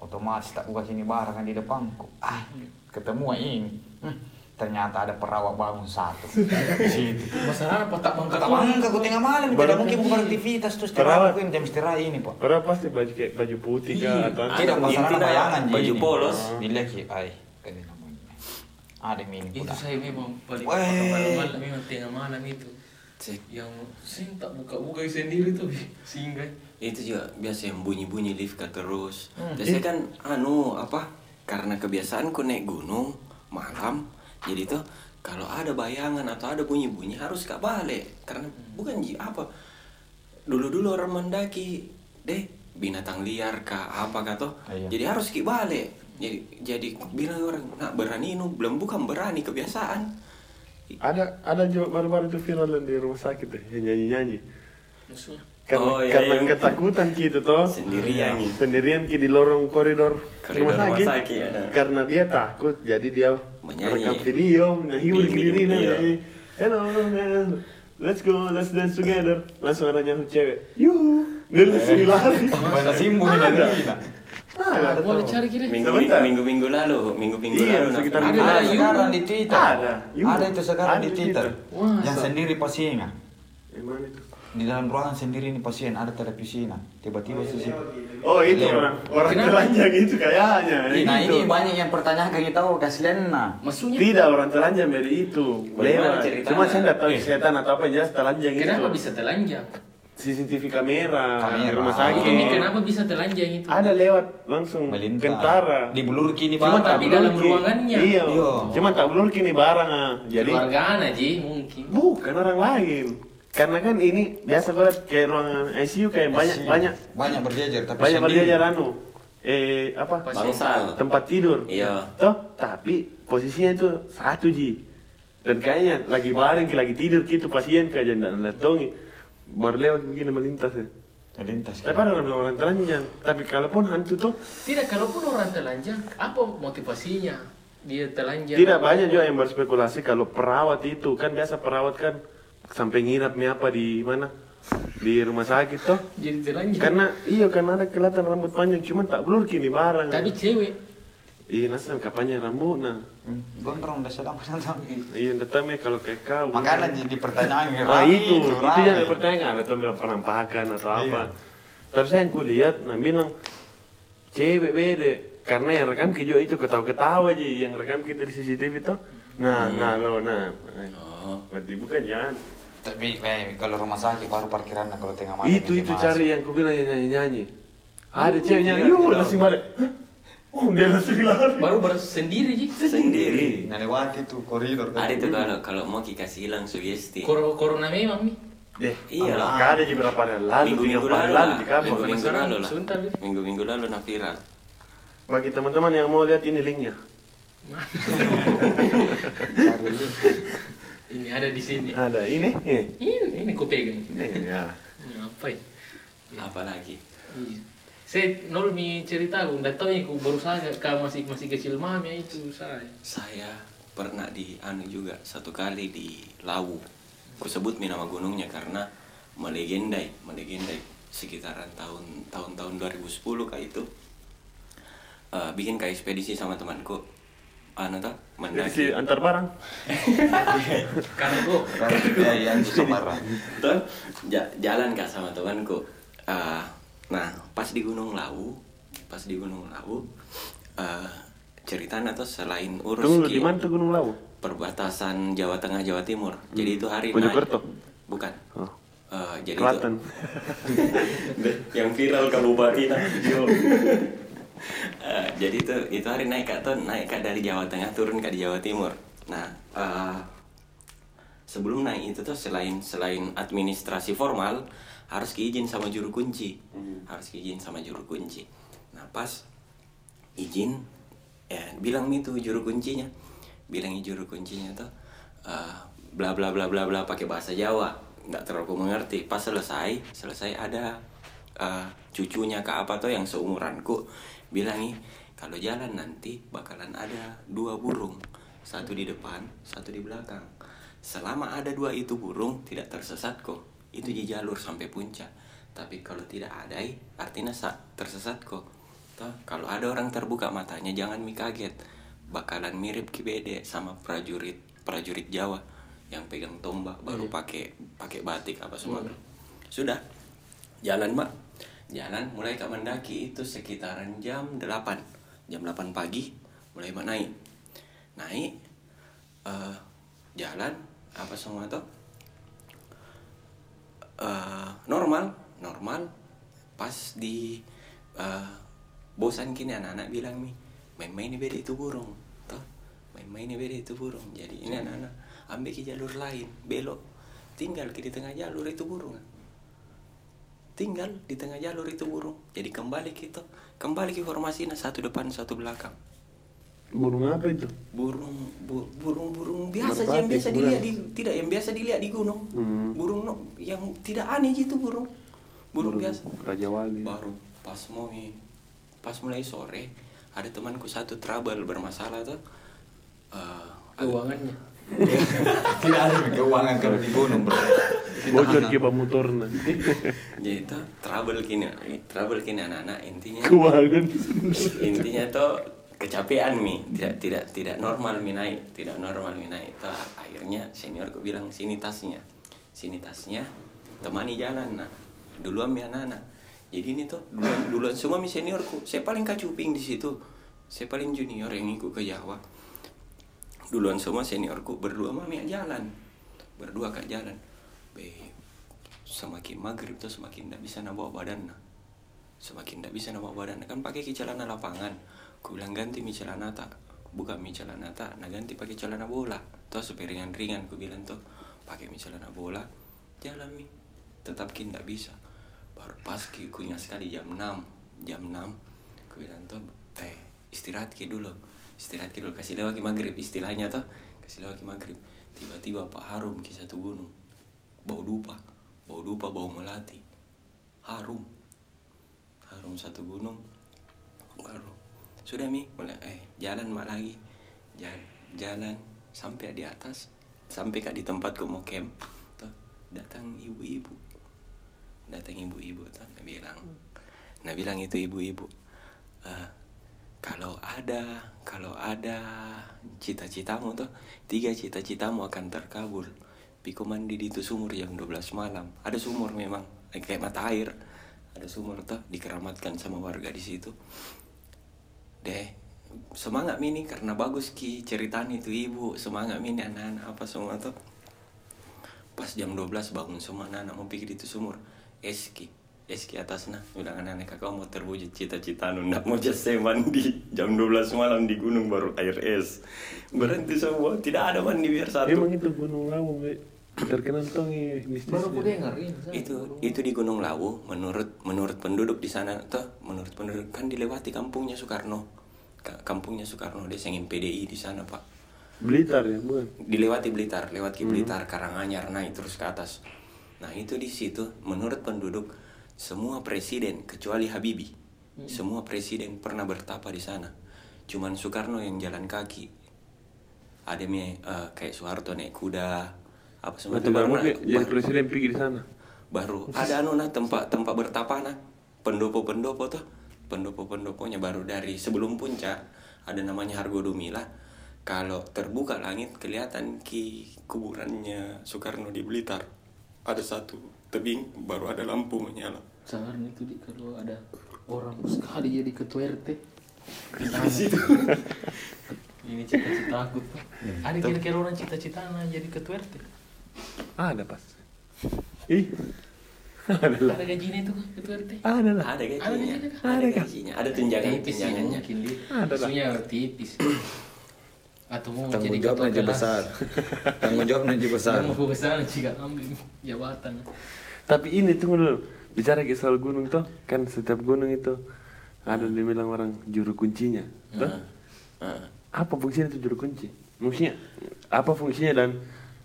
otomatis tak buka sini barang kan di depanku. Ah, ketemu ini. Hmm, ternyata ada perawat bangun satu di situ. Masalah apa tak bangka Kata bangka aku tengah malam, tidak Baru- mungkin bukan aktivitas terus terawat aku jam istirahat ini pak. karena pasti baju kayak baju putih Iya. atau Tidak Ada masalah bayangan baju polos. Dilihat ki, namanya. Ada ini Itu saya memang paling malam-malam memang tengah malam itu. Cek. Yang saya tak buka-buka sendiri tuh singgah. Itu juga biasa yang bunyi-bunyi lift kak terus. Hmm. Biasanya kan anu apa? Karena kebiasaanku naik gunung malam, jadi tuh kalau ada bayangan atau ada bunyi-bunyi harus kak balik. Karena bukan ji apa? Dulu-dulu orang mendaki deh binatang liar kah? Apa kah toh? Iya. jadi harus ki balik. Jadi jadi bilang orang nak berani nu belum bukan berani kebiasaan. Ada ada juga baru-baru itu viral di rumah sakit deh yang nyanyi-nyanyi. Maksudnya? Karena Oh, iya, karena iya. ketakutan gitu toh Sendirian. Iya, sendirian ki di lorong koridor, Koridor rumah rumah sakit, sakit, ada. karena dia takut jadi dia Menyanyi. rekam video menghibur dirinya iya. hello man let's go let's dance together langsung ada nyanyi cewek yuhu dia langsung lari simbu ini Ada. dari ada Boleh toh. cari kira. minggu Sebentar. minggu minggu lalu minggu minggu Iya, lalu sekitar Ada sekarang di Twitter. Ada. Ada itu sekarang Ada di Twitter. Twitter. Wah, Yang sendiri pasien. Yang mana itu? Di dalam ruangan sendiri nih pasien ada televisinya. Tiba-tiba sih. oh itu Iya. orang orang Kenapa? telanjang itu kayaknya Nah gitu. ini banyak yang pertanyakan kita oh kasihan nah. Maksudnya tidak orang telanjang dari itu lewat cuma saya nggak tahu setan atau apa jelas telanjang itu kenapa bisa telanjang? CCTV kamera, Kamera. di rumah Oh, sakit. Ini kenapa bisa telanjang itu? Ada lewat langsung Melintas. kentara. Di blur kini Cuma tapi dalam ruangannya. Iya. Iya. Cuma tak blur kini barang ah. Jadi Keluargaan aja mungkin. bukan orang lain. Karena kan ini biasa banget kayak ruangan ICU kayak banyak Iya. banyak banyak berjejer tapi banyak sendiri. berjajar anu. Eh apa? Bangsal Tempat tidur. Iya. Toh, tapi posisinya itu satu ji. Dan kayaknya lagi baring, lagi tidur gitu pasien kayak jangan letongi. Baru lewat begini melintas ya. Melintas. Tapi ada orang orang telanjang. Tapi kalaupun hantu tuh Tidak, kalaupun orang telanjang, apa motivasinya? Dia telanjang. tidak banyak juga yang berspekulasi kalau perawat itu kan biasa perawat kan sampai nginap nih apa di mana di rumah sakit toh. Jadi telanjang. Karena iya karena ada kelihatan rambut panjang cuman tak blur kini barang. Tadi cewek. iya nasa kapannya rambut nah Hmm, Gondrong udah sedang sedang. iya datang ya kalau kayak kau Makanya jadi pertanyaan ah Rami, itu itu Rami. yang pertanyaan atau bilang penampakan atau apa tapi saya yang kulihat nah bilang cewek beda karena yang rekam kita itu ketawa-ketawa aja yang rekam kita di CCTV tuh nah nah lo nah Oh. berarti bukan ya Tapi eh, kalau rumah sakit baru parkiran kalau tengah malam itu itu masuk. cari yang kubilang yang nyanyi nyanyi ada cewek nyanyi yuk langsung balik oh dia langsung lari Baru bersendiri ji. Sendiri. Nah lewati tuh koridor kan. Ada tuh kalau kalau mau kasih hilang sugesti. Kor corona memang nih. deh Iya lah. ada di berapa lalu tiga Minggu-minggu hari lalu lalu di kampung Minggu-minggu Sekarang lalu lah. sebentar, Bi. Minggu-minggu lalu nak viral. bagi teman-teman yang mau lihat ini linknya. Ini ada di sini. ada ini. Ini ini ku pegang. ini ya Ini apa ya? Apalagi. Iya. Saya nol mi cerita aku, nggak tahu ya aku baru saja kau masih masih kecil mami itu saya. Saya pernah di anu juga satu kali di Lawu. Ku sebut mi nama gunungnya karena melegendai, melegendai sekitaran tahun tahun-tahun 2010 kah itu. Eh, bikin kayak ekspedisi sama temanku. Anu si mendaki. antar barang Kan ya yang. Tuh, ja- jalan kak sama temanku. Eh, nah, pas di Gunung Lawu, pas di Gunung Lawu, eh ceritanya tuh selain urus tunggu di mana tuh Gunung Lawu perbatasan Jawa Tengah Jawa Timur. Jadi itu hari Mojokerto? Bukan. oh Eh, jadi Klaten itu yang viral kabupaten Eh, jadi itu itu hari naik kak tuh naik kak dari Jawa Tengah turun ke di Jawa Timur. Nah eh, sebelum naik itu tuh selain selain administrasi formal harus izin sama juru kunci. Harus izin sama juru kunci. Nah pas izin ya bilang itu juru kuncinya. Bilang juru kuncinya tuh eh, bla bla bla bla bla pakai bahasa Jawa. Nggak terlalu mengerti. Pas selesai selesai ada eh, cucunya ke apa tuh yang seumuranku bilang nih kalau jalan nanti bakalan ada dua burung. Satu di depan satu di belakang. Selama ada dua itu burung tidak tersesat kok. Itu di jalur sampai puncak. Tapi kalau tidak ada artinya sa- tersesat kok. Toh, kalau ada orang terbuka matanya jangan mi kaget. Bakalan mirip kibede sama prajurit prajurit Jawa yang pegang tombak baru pakai pakai batik apa semua. Sudah. Jalan mbak jalan mulai ke mendaki itu sekitaran jam 8 jam 8 pagi mulai naik. Naik eh, jalan apa semua tuh eh, normal normal. Pas di eh, bosan kini anak-anak bilang nih main-main ini beda itu burung toh main-main ini beda itu burung. Jadi ini anak-anak ambil ke jalur lain. Belok tinggal ke di tengah jalur itu burung tinggal di tengah jalur itu burung. Jadi kembali kita kembali ke formasinya satu depan satu belakang. Burung apa itu? Burung bu- burung burung biasa Merpati, aja yang biasa bulan. dilihat di tidak yang biasa dilihat di gunung. Hmm. burung no, yang tidak aneh gitu burung. Burung, biasa. Raja Wali. Baru pas mau mi- pas mulai sore ada temanku satu trouble bermasalah tuh. Eh, agak- keuangannya. Tidak ada keuangan kalau di gunung bro. bocor ke motor nanti. Jadi tuh trouble kini trouble kini anak-anak. Intinya keuangan. Intinya tuh kecapean mi. Tidak tidak tidak normal mi naik. Tidak normal mi naik. Tuh akhirnya seniorku bilang sini tasnya. Sini tasnya temani jalan nah duluan mi anak-anak. Jadi ini tuh duluan, duluan semua mi seniorku saya paling kacuping di situ. Saya paling junior yang ikut ke Jawa duluan semua seniorku berdua mami jalan. Berdua kak jalan. Be semakin maghrib tuh semakin tidak bisa nabawa badan nah. Semakin tidak bisa nama badan. Kan pakai ke celana lapangan. Ku bilang ganti mi celana tak. Buka mi celana tak. Nah ganti pakai celana bola. Tuh supaya ringan ku bilang tuh pakai mi celana bola jalan mi. Tetap tidak bisa. Baru pas ku ingat sekali jam 6 jam 6 ku bilang tuh eh istirahat ki dulu istirahat ki dulu kasih lewat maghrib istilahnya tuh kasih lewat maghrib. Tiba-tiba pak harum ki satu gunung. Bau dupa bau dupa bau melati. Harum. Harum satu gunung. Baru. Sudah mi. Mulai eh jalan mak lagi. Jalan jalan sampai di atas sampai kak di tempatku mau camp. Tuh datang ibu-ibu. Datang ibu-ibu tuh nah bilang. Nah bilang itu ibu-ibu. "Eh, kalau ada kalau ada cita-citamu tuh tiga cita-citamu akan terkabul. Piko mandi di itu sumur jam 12 malam. Ada sumur memang eh, kayak mata air. Ada sumur tuh dikeramatkan sama warga di situ. Deh semangat mini karena bagus ki ceritaan itu ibu. Semangat mini anak-anak apa semua tuh. Pas jam 12 bangun semua anak-anak mau di itu sumur. Eski eski atas nah bilang anak-anak kakak mau terwujud cita-cita nu ndak mau saya mandi jam 12 malam di gunung baru air es. Berhenti semua tidak ada mandi biar satu. Emang itu Gunung Lawu, Be. terkenal tuh nih mistis. Baru aku dengar itu itu di Gunung Lawu menurut menurut penduduk di sana. Tuh menurut penduduk kan dilewati kampungnya Soekarno. Ka- kampungnya Soekarno dia sengin PDI di sana pak. Blitar ya, bukan? dilewati Blitar lewat ke Blitar Karanganyar naik terus ke atas. Nah itu di situ menurut penduduk semua presiden kecuali Habibie semua presiden pernah bertapa di sana. Cuman Soekarno yang jalan kaki. Ada eh, kayak Soeharto naik kuda apa semua itu baru jadi baru- presiden pergi di sana. baru. Ada anu nah tempat tempat bertapa nah. Pendopo-pendopo tuh. Pendopo-pendoponya baru dari sebelum puncak. Ada namanya Hargo Dumila kalau terbuka langit kelihatan ki kuburannya Soekarno di Blitar. Ada satu tebing baru ada lampu menyala Sekarang itu di kalau ada orang sekali jadi ketua RT. Ini cita-cita aku tuh. Ada kira-kira orang cita-cita jadi ketua RT. Ada pas. Ih. Ada lah. Ada gajinya itu kan ketua RT. Ada lah. ada gajinya ada gajinya ada tunjangan Tipis sih tunjangannya. Ada lah. Maksudnya tipis. Atau mau Tanggung jadi jawab ketua kelas. besar. Tanggung jawab nanti besar. Mau ke sana jika ambil jabatan. Tapi ini tunggu dulu. Bicara soal gunung tuh, kan setiap gunung itu ada dibilang orang juru kuncinya. Tuh. Heeh. Apa fungsinya itu juru kunci? Maksudnya apa fungsinya dan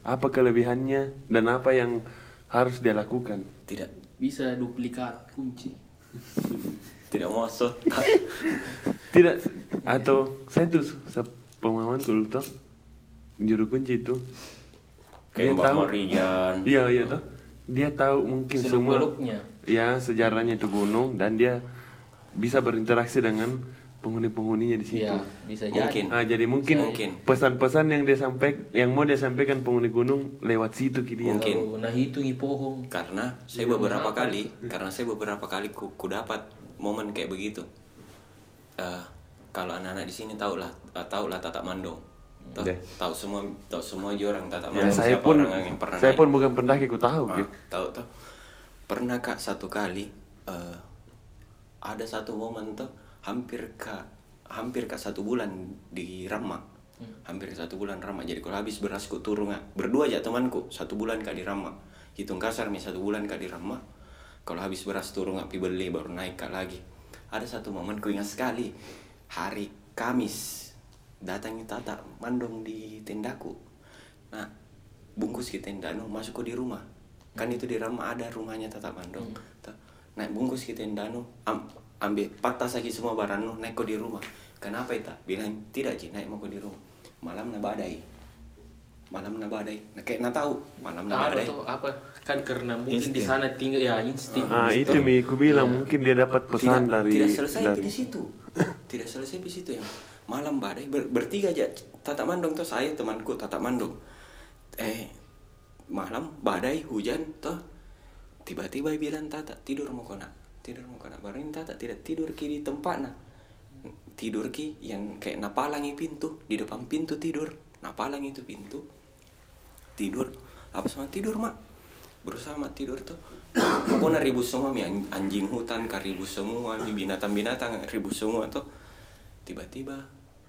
apa kelebihannya dan apa yang harus dia lakukan? tidak Bisa duplikat kunci. tidak masuk Tidak atau saya tuh pemahaman dulu tuh juru kunci itu kayak Mbak tahu Morian iya iya tuh dia tahu mungkin semua ya sejarahnya itu gunung dan dia bisa berinteraksi dengan penghuni-penghuninya di situ. Iya, bisa jadi. mungkin Ah, jadi mungkin Mungkin. pesan-pesan yang dia sampaikan, yang mau dia sampaikan penghuni gunung lewat situ ki dia. Mungkin. Kalau nah hitung pohong. karena saya beberapa kali karena saya beberapa kali ku, ku dapat momen kayak begitu Eh, kalau anak-anak di sini tahu lah eh, tahu lah tatak mandong tahu, tahu semua tahu semua aja orang tatak Ya, mandong saya siapa pun orang yang pernah saya naik. pun bukan pendaki, ku tahu Ah, ki. tahu tahu. Pernah kak satu kali eh, ada satu momen tuh hampir kak hampir kak satu bulan di Rama. Hampir satu bulan Rama. Jadi kalau habis beras ku turun Kak. berdua aja temanku satu bulan kak di Rama. Hitung kasar nih satu bulan kak di Rama. Kalau habis beras turun nggak pi beli baru naik kak lagi. Ada satu momen ku ingat sekali. Hari Kamis datangi tata mandong di tendaku. Nah bungkus ke tenda no masuk ke di rumah. Kan itu di Rama ada rumahnya tata mandong Tuh, naik bungkus ke tenda no am, ambil patah lagi semua barang no naik ke di rumah. Kenapa itu? Bilang tidak Ji naik mau ke di rumah. Malam na badai. Malam na badai. Nah, kayak na tahu malam na Ada badai. tuh apa? Kan karena mungkin di sana tinggal ya insting. Ah, itu mi ku bilang mungkin dia dapat pesan tidak, dari tidak selesai dari di situ. Tidak selesai di situ ya malam badai ber- bertiga aja. Tata mandong tuh saya temanku tata mandong. Eh malam badai hujan tuh tiba-tiba bilang tata tidur mau kona tidur mau kona baru ini tata tidak tidur ki di tempat nah. Tidur ki yang kayak napalangi pintu. Di depan pintu tidur. Napalang itu pintu. Tidur. Apa sama tidur mak? Berusaha mak tidur tuh pokoknya ribut semua mi. An- anjing hutan karibut semua binatang-binatang ribut semua tuh tiba-tiba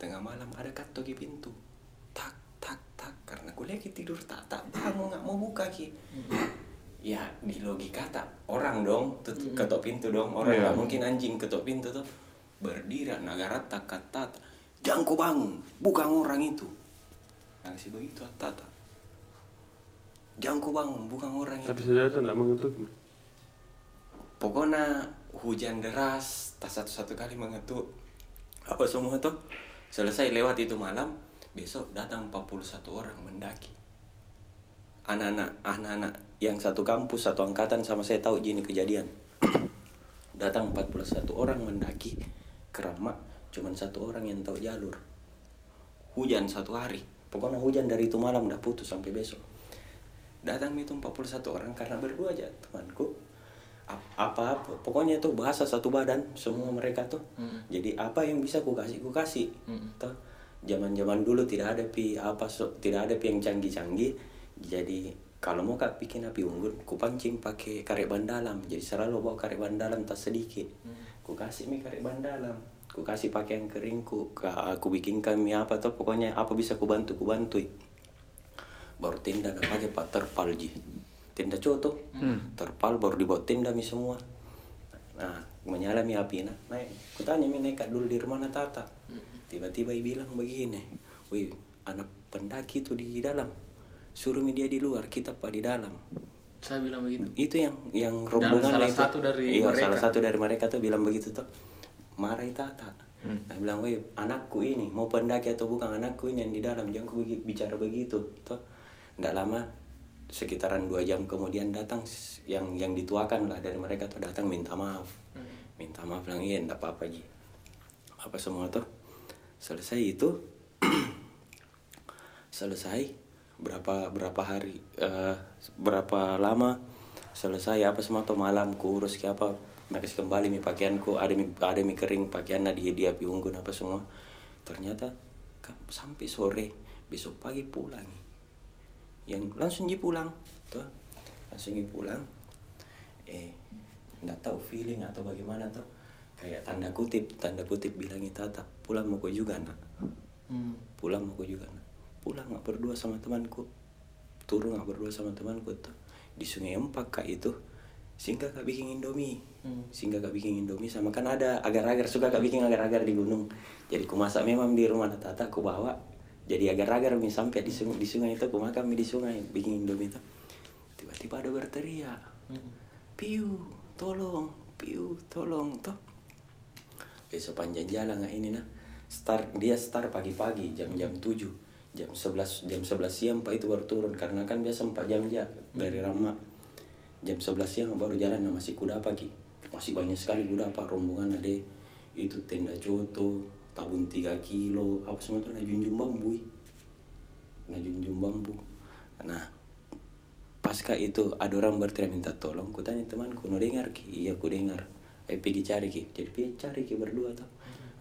tengah malam ada kato di pintu. Tak tak tak. Karena gue lagi tidur tak tak bangun nggak mau buka ki. Ya di logika tak orang dong tuh ketok pintu dong. Orang Iya. nggak mungkin anjing ketok pintu tuh. Berdiri negara tak kata jangan kau bangun bukan orang itu. Ngasih begitu tata jangan kau bangun bukan orang itu. tapi saudara tidak mengetuk. pokoknya hujan deras tak satu-satu kali mengetuk. Apa semua tuh selesai lewat itu malam besok datang 41 orang mendaki. Anak-anak anak-anak yang satu kampus satu angkatan sama saya tahu gini kejadian. Datang 41 orang mendaki kerama cuman satu orang yang tahu jalur. Hujan satu hari. Pokoknya hujan dari itu malam udah putus sampai besok. Datang itu 41 orang karena berdua aja temanku apa apa pokoknya itu bahasa satu badan semua mereka tuh. Jadi apa yang bisa ku kasih ku kasih toh zaman zaman dulu tidak ada pi apa so, tidak ada pi yang canggih canggih jadi kalau mau kak bikin api unggun ku pancing pakai karet ban dalam. Jadi selalu bawa karet ban dalam tak sedikit. Ku kasih mi karet ban dalam. Ku kasih pakaian kering ku aku bikin kami apa tuh pokoknya apa bisa ku bantu ku bantui baru tenda nak pakai pak terpal ji tenda coto terpal baru dibawa tenda mi semua. Nah menyala mi api. Nah naik. Ku tanya mi nekat dulu di rumah tata? Tiba-tiba bilang begini wih anak pendaki itu di dalam. Suruh mi dia di luar kita pak di dalam. Saya bilang begitu. itu yang yang rombongan salah itu satu dari iya mereka. salah satu dari mereka tuh bilang begitu tuh. Marah tata. Nah, bilang weh anakku ini mau pendaki atau bukan anakku ini yang di dalam. Jangan ku bicara begitu tuh. Nggak lama sekitaran dua jam kemudian datang yang yang dituakan lah dari mereka tuh datang minta maaf. Minta maaf bilang iya enggak apa-apa ji. Apa semua tuh? Selesai itu selesai berapa berapa hari eh, berapa lama selesai apa semua tuh malam kurus kayak apa nakis kembali mi pakaianku ada mi ada mi kering pakaian di dia api unggun apa semua. Ternyata sampai sore besok pagi pulang yang langsung ji pulang tuh langsung ji pulang. Eh nggak tahu feeling atau bagaimana tuh. Kayak tanda kutip tanda kutip bilangin tata pulang mau kau juga nak. Hmm. pulang aku juga nak. Pulang nggak berdua sama temanku. Turun nggak berdua sama temanku tuh. Di sungai empat kak itu. Singgah kak bikin indomie. Singgah kak bikin indomie sama kan ada agar-agar suka kak bikin agar-agar di gunung. Jadi ku masak memang di rumah tata aku bawa jadi agar-agar mi sampai di sungai di sungai itu aku makan mie di sungai bikin indomie itu. Tiba-tiba ada berteriak. Piu tolong piu tolong toh. Eh sepanjang jalan nggak ini nah. Start dia start pagi-pagi jam-jam 7 jam 11 jam 11 siang pak itu baru turun. Karena kan biasa 4 jam aja dari Rama. Jam 11 siang baru jalan nah, masih kuda pagi. Masih banyak sekali kuda apa rombongan ada itu tenda coto tabung 3 kilo. Apa semua itu nah junjung bambu ih. nah junjung bambu nah pasca itu ada orang berteriak minta tolong. Ku tanya temanku no dengar ki? Iya ku dengar. Eh pergi cari ki. Jadi pergi cari ki berdua tuh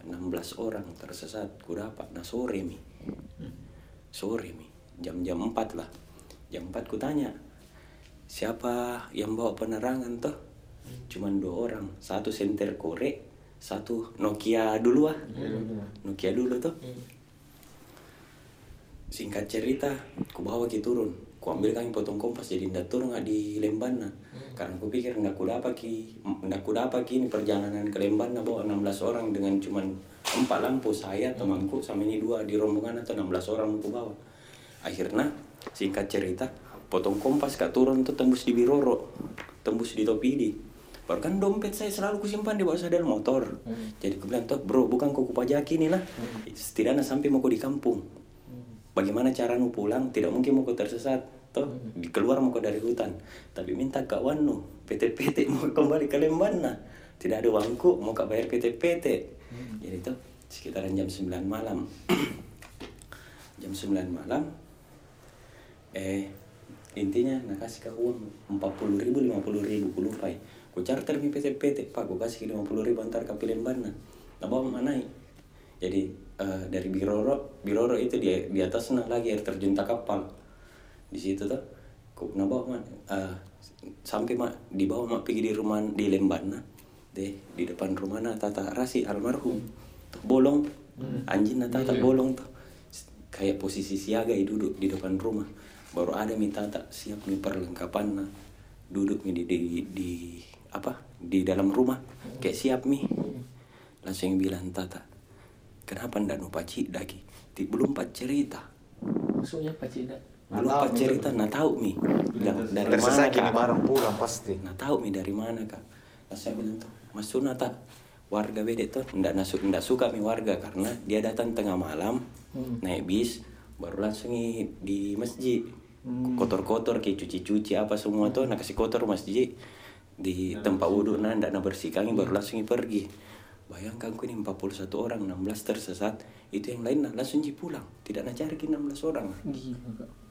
16 orang tersesat. Ku dapat. Nah sore mi. Sore mi. Jam-jam 4 lah. Jam 4 ku tanya siapa yang bawa penerangan tuh cuman dua orang. Satu senter korek satu Nokia dulu ah. Nokia dulu tuh. Singkat cerita ku bawa ki turun. Ku ambil kami potong kompas jadi ndak turun nggak di Lembana karena ku pikir ndak ku dapat ki ndak ku dapat ki ini perjalanan ke Lembana bawa 16 orang dengan cuman empat lampu saya temanku sama ini dua di rombongan atau 16 orang ku bawa. Akhirnya singkat cerita potong kompas kak turun tuh tembus di Biroro tembus di Topidi baru kan dompet saya selalu kusimpan di bawah sadel motor. Jadi aku bilang tuh bro bukan kau kupajaki nih lah. Setidaknya sampai mau di kampung. Bagaimana cara nu pulang? Tidak mungkin mau tersesat toh di keluar mau dari hutan. Tapi minta kak Wanu PT-PT mau kembali ke Lembana tidak ada uangku mau kak bayar PT-PT jadi itu sekitaran jam 9 malam. Jam 9 malam eh intinya nak kasih kak uang 40 ribu 50 ribu ku lupa ya. Ku charter mi PT-PT pak. Ku kasih 50 ribu antar ke Lembana nah bawa mana jadi eh, dari Biroro Biroro itu di di atas nah lagi air terjun tak kapal. Di situ tuh ku bawa mak eh, sampai mak di bawah mak pergi di rumah di Lembana deh di depan rumah nah tata rasi almarhum. Tuh bolong anjing nah tata bolong tuh. Kayak posisi siaga i duduk di depan rumah. Baru ada mi tata siap mi perlengkapan nah. Duduk mi di, di, di apa di dalam rumah. Kayak siap mi. Langsung bilang tata kenapa ndak nu paci lagi Ti- belum pak cerita. Maksudnya Pak Cida. belum pak cerita nah tahu mi. Bilang dari mana kini bareng pulang pasti. nah tahu mi dari mana kak. Nah, saya bilang tuh mas Suna tak warga beda tuh. Ndak nasu ndak suka mi warga karena dia datang tengah malam naik bis baru langsung di masjid. Kotor-kotor kayak cuci-cuci apa semua tuh. Nak kasih kotor masjid di tempat wudhu nah ndak nak bersihkan i, baru langsung pergi. Bayangkan ku ini 41 orang 16 tersesat itu yang lain nah, langsung ji pulang. Tidak nak cari ki 16 orang. Gila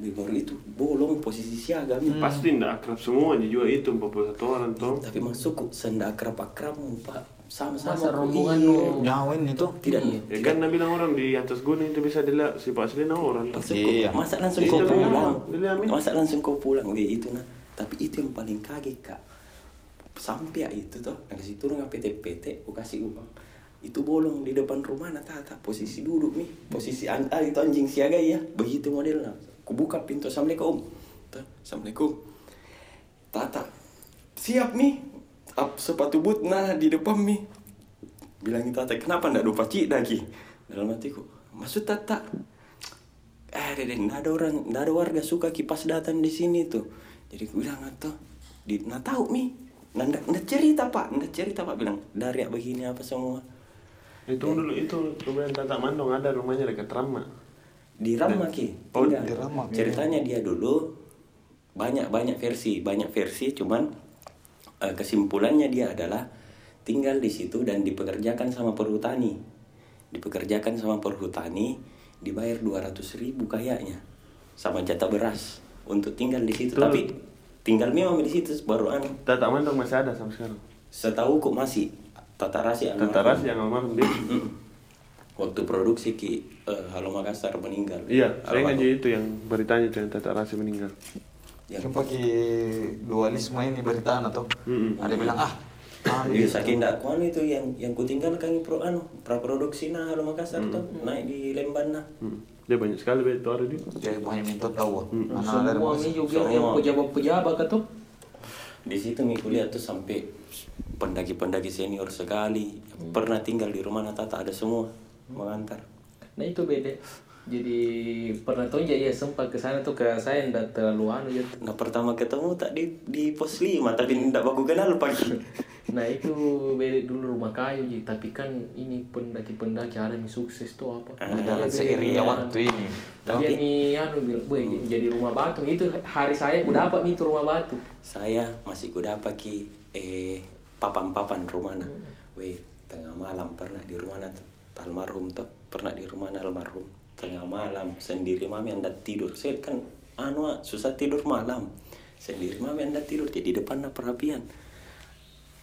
di baru itu bolong posisi siaga Mi. Pasti ndak akrab semua juga itu 41 orang tuh. tapi maksudku senda akrab akrab pak. Sama-sama Masa rombongan Iya. lu? Nyawin itu. tidak Ya kan nabi bilang orang di atas gunung itu bisa dilihat sifat aslinya orang. Maksudku, Iya. masa langsung kau pulang? masa langsung kau pulang? Itu nah tapi itu yang paling kaget kak. Sampai itu tuh nah turun ke PT-PT aku kasih uang. Itu bolong di depan rumah nah tata posisi duduk nih. Posisi an ah, itu anjing siaga ya begitu modelnya. Aku buka pintu assalamualaikum. Tuh, assalamualaikum. Tata siap nih. Up sepatu boot nah di depan mi bilang tata kenapa ndak lupa cik lagi? Dalam hatiku maksud tata eh ada orang ada warga suka kipas datang di sini tuh jadi gue bilang atau di nah tahu mi. Nggak nggak cerita pak. Nggak cerita pak bilang dari begini apa semua? Itu dulu itu kemudian Tata Mandong ada rumahnya dekat Rama. di Rama ki? Oh, tinggal. di Rama, ceritanya dia dulu banyak banyak versi banyak versi cuman eh, kesimpulannya dia adalah tinggal di situ dan dipekerjakan sama perhutani. Dipekerjakan sama perhutani dibayar 200 ribu kayaknya sama jatah beras untuk tinggal di situ Betul. tapi tinggal memang di situ baru anu Tata Mandong masih ada sampai sekarang. setahu kok masih tata rasi Tata Ras yang almarhum dia. Mm. waktu produksi ki eh, Halo Makassar meninggal Iya, saya ngaji itu yang beritanya itu yang Tata Ras meninggal. Yang Yang pakai dualisme ini berita atau Mm-mm. ada yang bilang ah anu Iya, saking dak kuan itu yang yang kutinggalkan pro anu praproduksi nah Halo Makassar tuh naik di Lemban nah. Hmm. Dia banyak sekali itu ada dia. Jadi banyak minta tahu. Mm. Anak Semua ini juga Semua. yang pejabat-pejabat tuh. Di situ nih kuliah tuh sampai pendaki-pendaki senior sekali pernah tinggal di rumah Natata ada semua mengantar. Nah itu beda. Jadi pernah tuh ya ya sempat ke sana tuh ke saya ndak terlalu anu ya. Nah pertama ketemu tak di di pos 5 tapi tidak baku kenal pagi. Nah itu beda dulu rumah kayu jadi tapi kan ini pendaki-pendaki ada yang sukses tuh apa? Di dalam seiring Iya. waktu ini. Tapi ini anu bilang, "Boy, jadi rumah batu." Itu hari saya udah dapat itu rumah batu. Saya masih kuda ki eh papan-papan rumah nah. Weh, tengah malam pernah di rumah nah almarhum tuh pernah di rumah nah, almarhum tengah malam sendiri mami anda tidur. Saya kan anu ah, susah tidur malam. Sendiri mami anda tidur jadi depan perapian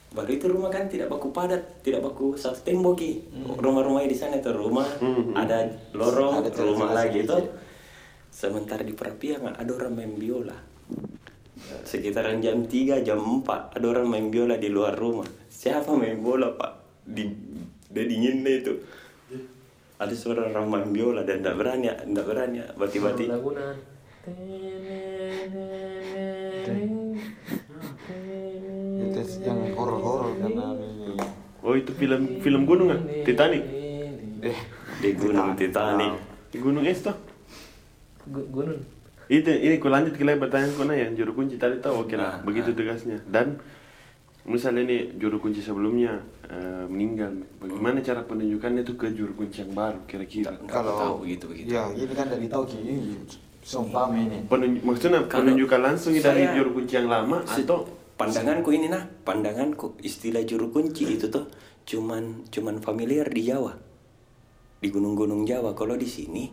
baru itu rumah kan tidak baku padat tidak baku satu tembok ki rumah-rumah di sana itu rumah Hmm. ada lorong Ada rumah lagi itu sementara di perapian ada orang main biola. Sekitaran jam 3 jam 4 ada orang main biola di luar rumah. Siapa main bola pak? Di dia dinginnya itu ada suara orang main biola dan tidak berani tidak berani bati-bati Lagunan. Itu yang horor-horor karena ini. Oh itu film film gunung kan? Titanic. Eh, di gunung Titanic Di gunung es tuh. Gu- Gunung. Itu ini ku lanjut ke lagi pertanyaan kau yang juru kunci tadi tahu oke lah Ah, begitu tegasnya dan misalnya nih juru kunci sebelumnya eh, meninggal bagaimana cara penunjukannya itu ke juru kunci yang baru kira-kira? Nggak tahu begitu begitu. Ya, ini kan dari tahu ki. Sumpah ini. Penunj- maksudnya Kalau penunjukan langsung dari juru kunci yang lama atau pandanganku ini nah pandanganku istilah juru kunci itu tuh cuman cuman familiar di Jawa. Di gunung-gunung Jawa. Kalau di sini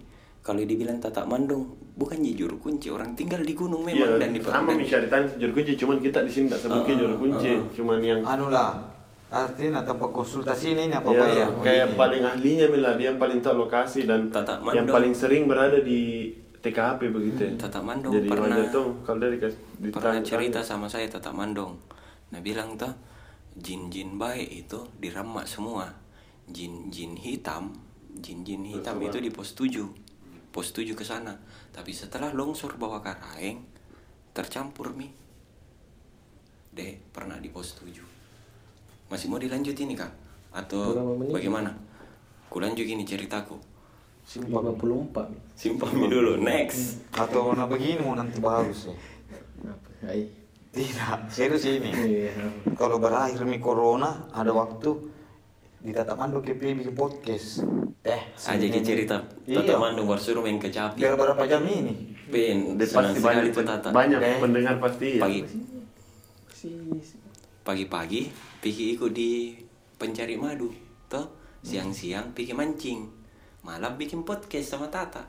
kalau dibilang tatak mandung bukan ya juru kunci orang tinggal di gunung memang Iya, dan di sama bisa ditanya juru kunci cuman kita di sini tidak sebutnya Ah, juru kunci ah. cuman yang Anu lah. Artinya tempat konsultasi ini apa ya, apa ya? kayak paling ahlinya Mila, dia yang paling tahu lokasi dan Tata yang Mandong. paling sering berada di TKP begitu ya. Tata Mandong Jadi pernah- tuh kalau dari pernah cerita sama saya tatak mandong nah bilang tuh jin-jin baik itu diramak semua jin-jin hitam jin-jin hitam itu di pos 7 pos 7 ke sana tapi setelah longsor bawa karaeng tercampur mi deh pernah di pos 7 masih mau dilanjut ini kak atau bagaimana kulanjut gini ceritaku 54. simpah mi dulu next Atau nah begini mau nanti bagus ya. Apa? Ai. Tidak, serius ini. Iya. Kalau berakhir mi corona, ada waktu di Tata Mando KP bikin podcast. Eh, aja ki cerita Iya. Tata Mandong baru suruh main kecapi Biar berapa jam ini? Ben, pasti banyak, Tata. banyak Eh. pendengar pasti ya. Pagi Si pagi-pagi Piki ikut di pencari madu toh siang-siang pergi mancing malam bikin podcast sama Tata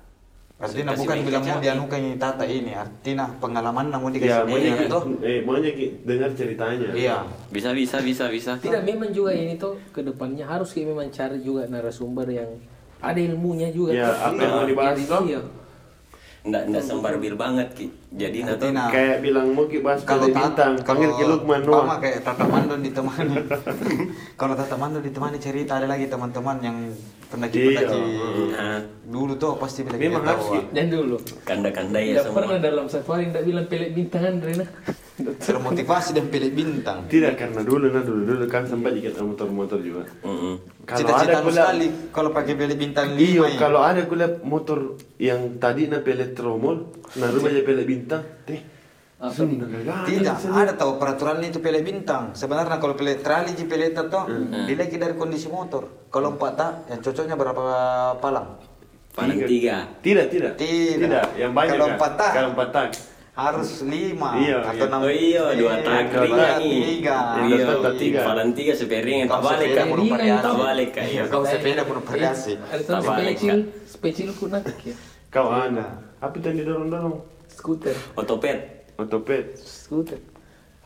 Artinya Kasih bukan bilang mau dianukan ini tata ini, artinya pengalaman namun Ya, dikasih maunya, banyak tuh. eh, maunya ki- dengar ceritanya. Iya. bisa bisa bisa bisa Tidak memang juga ini tuh ke depannya harus kita memang cari juga narasumber yang ada ilmunya juga. Ya, tuh. apa yang mau dibahas tuh? iya. Nggak nggak sembar bil banget ki jadi nato Artinya Kayak bilang mau ki bahas kalau Tata, panggil ki Lukman. Sama kayak Tata Mando ditemani. kalau Tata Mando ditemani cerita ada lagi teman-teman yang pernah kita Iya. nah, dulu tuh pasti bilang Memang kita harus. Dan dulu. kanda-kanda ya Tidak semua pernah dalam satu hari tidak bilang pelet bintangan Rena. Termotivasi dan pilih bintang. Tidak karena dulu nah dulu dulu kan sempat ikut motor-motor juga. Mm-mm. Kalau Cita-cita ada sekali kalau pakai pilih bintang Iyo, lima ya. kalau ada kuliah motor yang tadi na pelet tromol, nah rumah aja pelet bintang, teh. Tidak, ada tahu peraturan itu pilih bintang. Sebenarnya kalau pilih trali di pilih itu dilihat dari kondisi motor. Kalau empat tak, yang cocoknya berapa palang? paling tiga Tidak, tidak. Tidak. yang banyak Kalau kan? empat tak. Kalau empat tak. Harus lima Iya, atau iya. enam. oh iya dua Iya, tak dua ringan tak, nih tiga. Iya, iya tiga. paling tiga seperingan tak balik kan tak balik kan iya Kau sepeda pun tuh Tak balik, spesial kunak ya. Kau ada. Apa yang didorong-dorong? Skuter, otopet Otopet. skuter.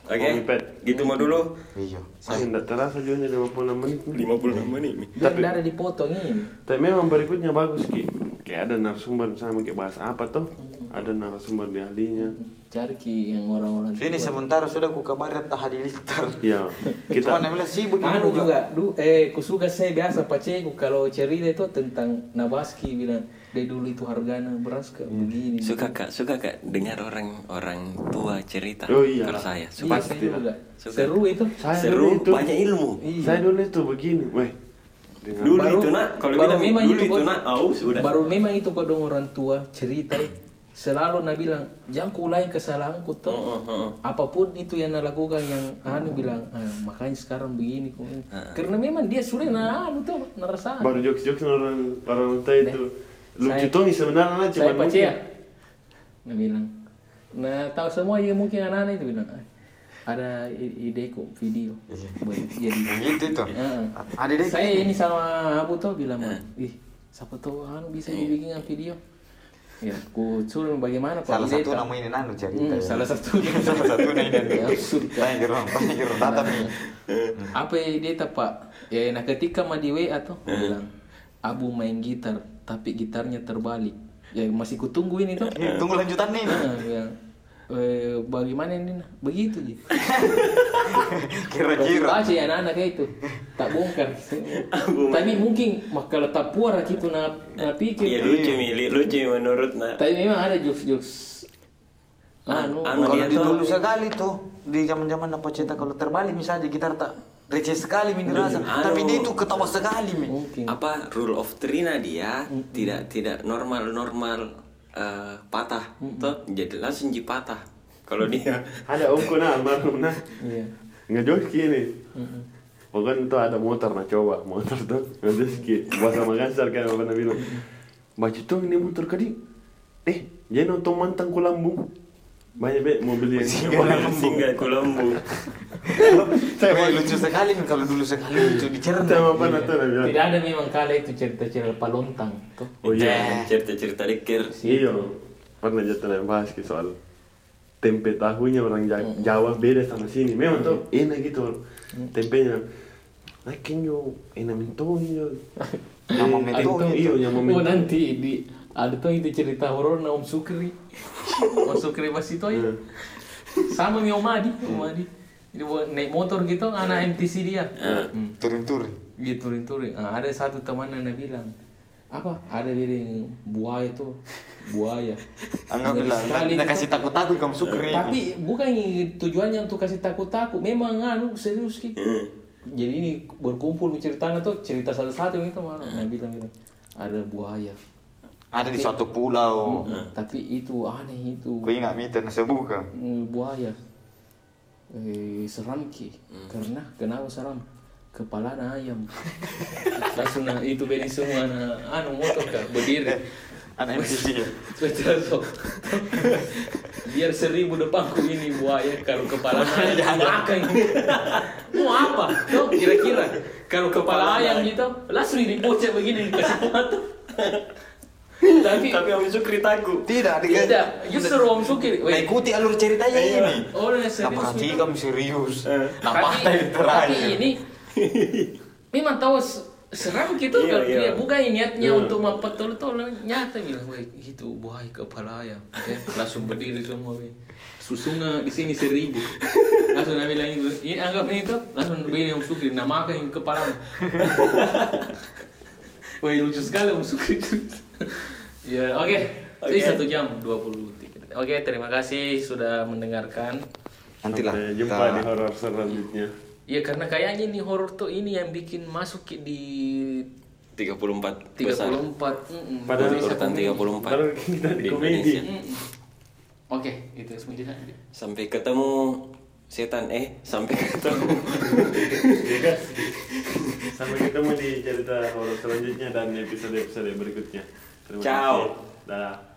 Oke Omnipet. gitu mah dulu Iya. Saya tidak terasa juga 56 menit. 56 menit nih tidak ada dipotong ini. Tapi memang berikutnya bagus Ki. Kayak ada narasumber misalnya kayak bahas apa tuh? Ada narasumber di ahlinya. Cari ki yang orang-orang. Sini sementara sudah ku kabarin tak hadir ntar. Ya, Kita kita Cuma bilang sibuk Anu juga, du, eh, kusuka saya biasa paceku kalau cerita itu tentang Nabaski bilang, dari dulu itu harganya beras ke begini. suka kak suka kak dengar orang orang tua cerita Oh, iya. kalau saya Iya, suka saya juga. Suka. Seru itu. saya seru itu, banyak ilmu Iya. Saya dulu itu begini, weh. Dengan dulu Baru- itu nak kalau baru bilang memang dulu itu itu nak oh sudah Baru memang itu kok dong orang tua cerita selalu nak bilang jangan ku ulangi kesalahanku tuh Heeh, heeh. apa pun itu yang nak lakukan yang anu bilang ah, makanya sekarang begini kok karena memang dia sudah nah anu tuh ngerasa baru jokes-jokes orang orang tua itu. Lucu tuh sebenarnya nah, saya cuma baca ya nah bilang nah tahu semua ya mungkin anak-anak itu bilang "Ah, ada i- ide kok video buat jadi Begitu itu. Heeh. Ada deh. saya ini sama Abu tuh bilang ih siapa tahu anu bisa dibikin video ya ku suruh bagaimana kok Salah ide satu nama ini nanu cerita. Hmm, ya. salah satu Salah satu ini. Ya, absurd, kan? Tanya ke orang, tanya ke orang tata nih. apa ide tak pak ya nah ketika mah di WA tuh bilang Abu main gitar tapi gitarnya terbalik. Ya masih kutunggu ini tuh Ini, Tunggu lanjutan nih. Nah, bilang, "Eh, bagaimana ini nah?" begitu ji. Kira-kira. baca ya anak-anak kayak itu. Tak bongkar. Tapi mungkin mak kalau tak puara gitu na, na pikir. Iya lucu mili lucu menurut nak. Tapi memang ada jokes jokes anu. Anu, Kalau dulu sekali tuh di zaman-zaman apa cerita kalau terbalik misalnya gitar tak receh sekali min dirasa. Tapi dia itu ketawa sekali min. mungkin apa rule of three nah dia tidak tidak normal normal eh, patah toh jadi langsung ji patah kalau dia ada omku nah almarhum nah. iya Ngejokes gini. Pokoknya itu ada motor nah coba motor tuh ngejokes ki bahasa Makassar kan apa bilang. Baca tuh ini motor kadi. Eh, jadi nonton mantan kulambung. Banyak be mobil yang singgah Saya Wah, lucu sekali kalau dulu sekali lucu dicerna. Sama apa nah tuh nah bilang. tidak ada memang kala itu cerita-cerita palontang tuh Oh iya. cerita cerita dikir Iya. Pernah jatuh yang bahas ki soal tempe tahunya orang Ja- Jawa beda sama sini. Memang tuh enak gitu tempenya. Nakin yo enak mintonya. Mentonya iyo yang oh nanti di ada tuh itu cerita horor na Om Sukri. Om Sukri masih tuh ya sama mi Om Adi. Om Adi. Jadi naik motor gitu anak MTC dia. Hmm. Turun-turun. gitu turing nah, ada satu teman yang bilang apa? Ada dia yang buaya tuh buaya. Ngeri bilang, kita itu. kasih takut-takut kamu sukri. tapi bukan tujuannya untuk kasih takut-takut. Memang anu serius ki. Jadi ini berkumpul ceritanya tuh cerita satu-satu itu malah nah, bilang bilang ada buaya Ada di suatu pulau. tapi itu aneh itu. Kau ingat mita nasi buka? Hmm, buaya. Eh, seram ki. Karena kenapa seram? Kepala ayam. Langsung nah, itu beri semua nah, anu motor kak berdiri. Anak MTC ya. Betul so. biar seribu depanku ini buaya kalau kepala ayam. Makan. Mau apa tuh kira-kira. Kalau kepala ayam gitu langsung dibocek begini dikasih mata tapi Tapi Om Sukri takut. Tidak, tidak. justru Om Sukri Nah, ikuti alur ceritanya ini. oh nah, Nah, serius perhatikan serius. Nah, itu tapi terakhir. ini memang tahu se- seram gitu Iya, kan. Iya. dia bukan niatnya Hmm. untuk mempetul tol nyata bilang weh itu buaya kepala ayam oke langsung berdiri semua weh susunga di sini seribu. Langsung nabi bilang ini ini anggap ini tuh langsung berdiri Om Sukri nama yang kepala. Wah lucu sekali Om Sukri Ya oke Ini satu jam 20 tiga. Oke terima kasih sudah mendengarkan Nantilah. Sampai jumpa kita- di horor selanjutnya. Iya karena kayaknya nih horor tuh ini yang bikin masuk di 34 34 besar. mm, Padahal Indonesia urutan Komedi. 34 Baru kita di di komedi. Indonesia. Mm-mm. Oke, itu semuanya. Sampai ketemu setan eh sampai ketemu. Sampai ketemu di cerita horor selanjutnya dan episode-episode berikutnya. Terima Ciao. kasih. Dah.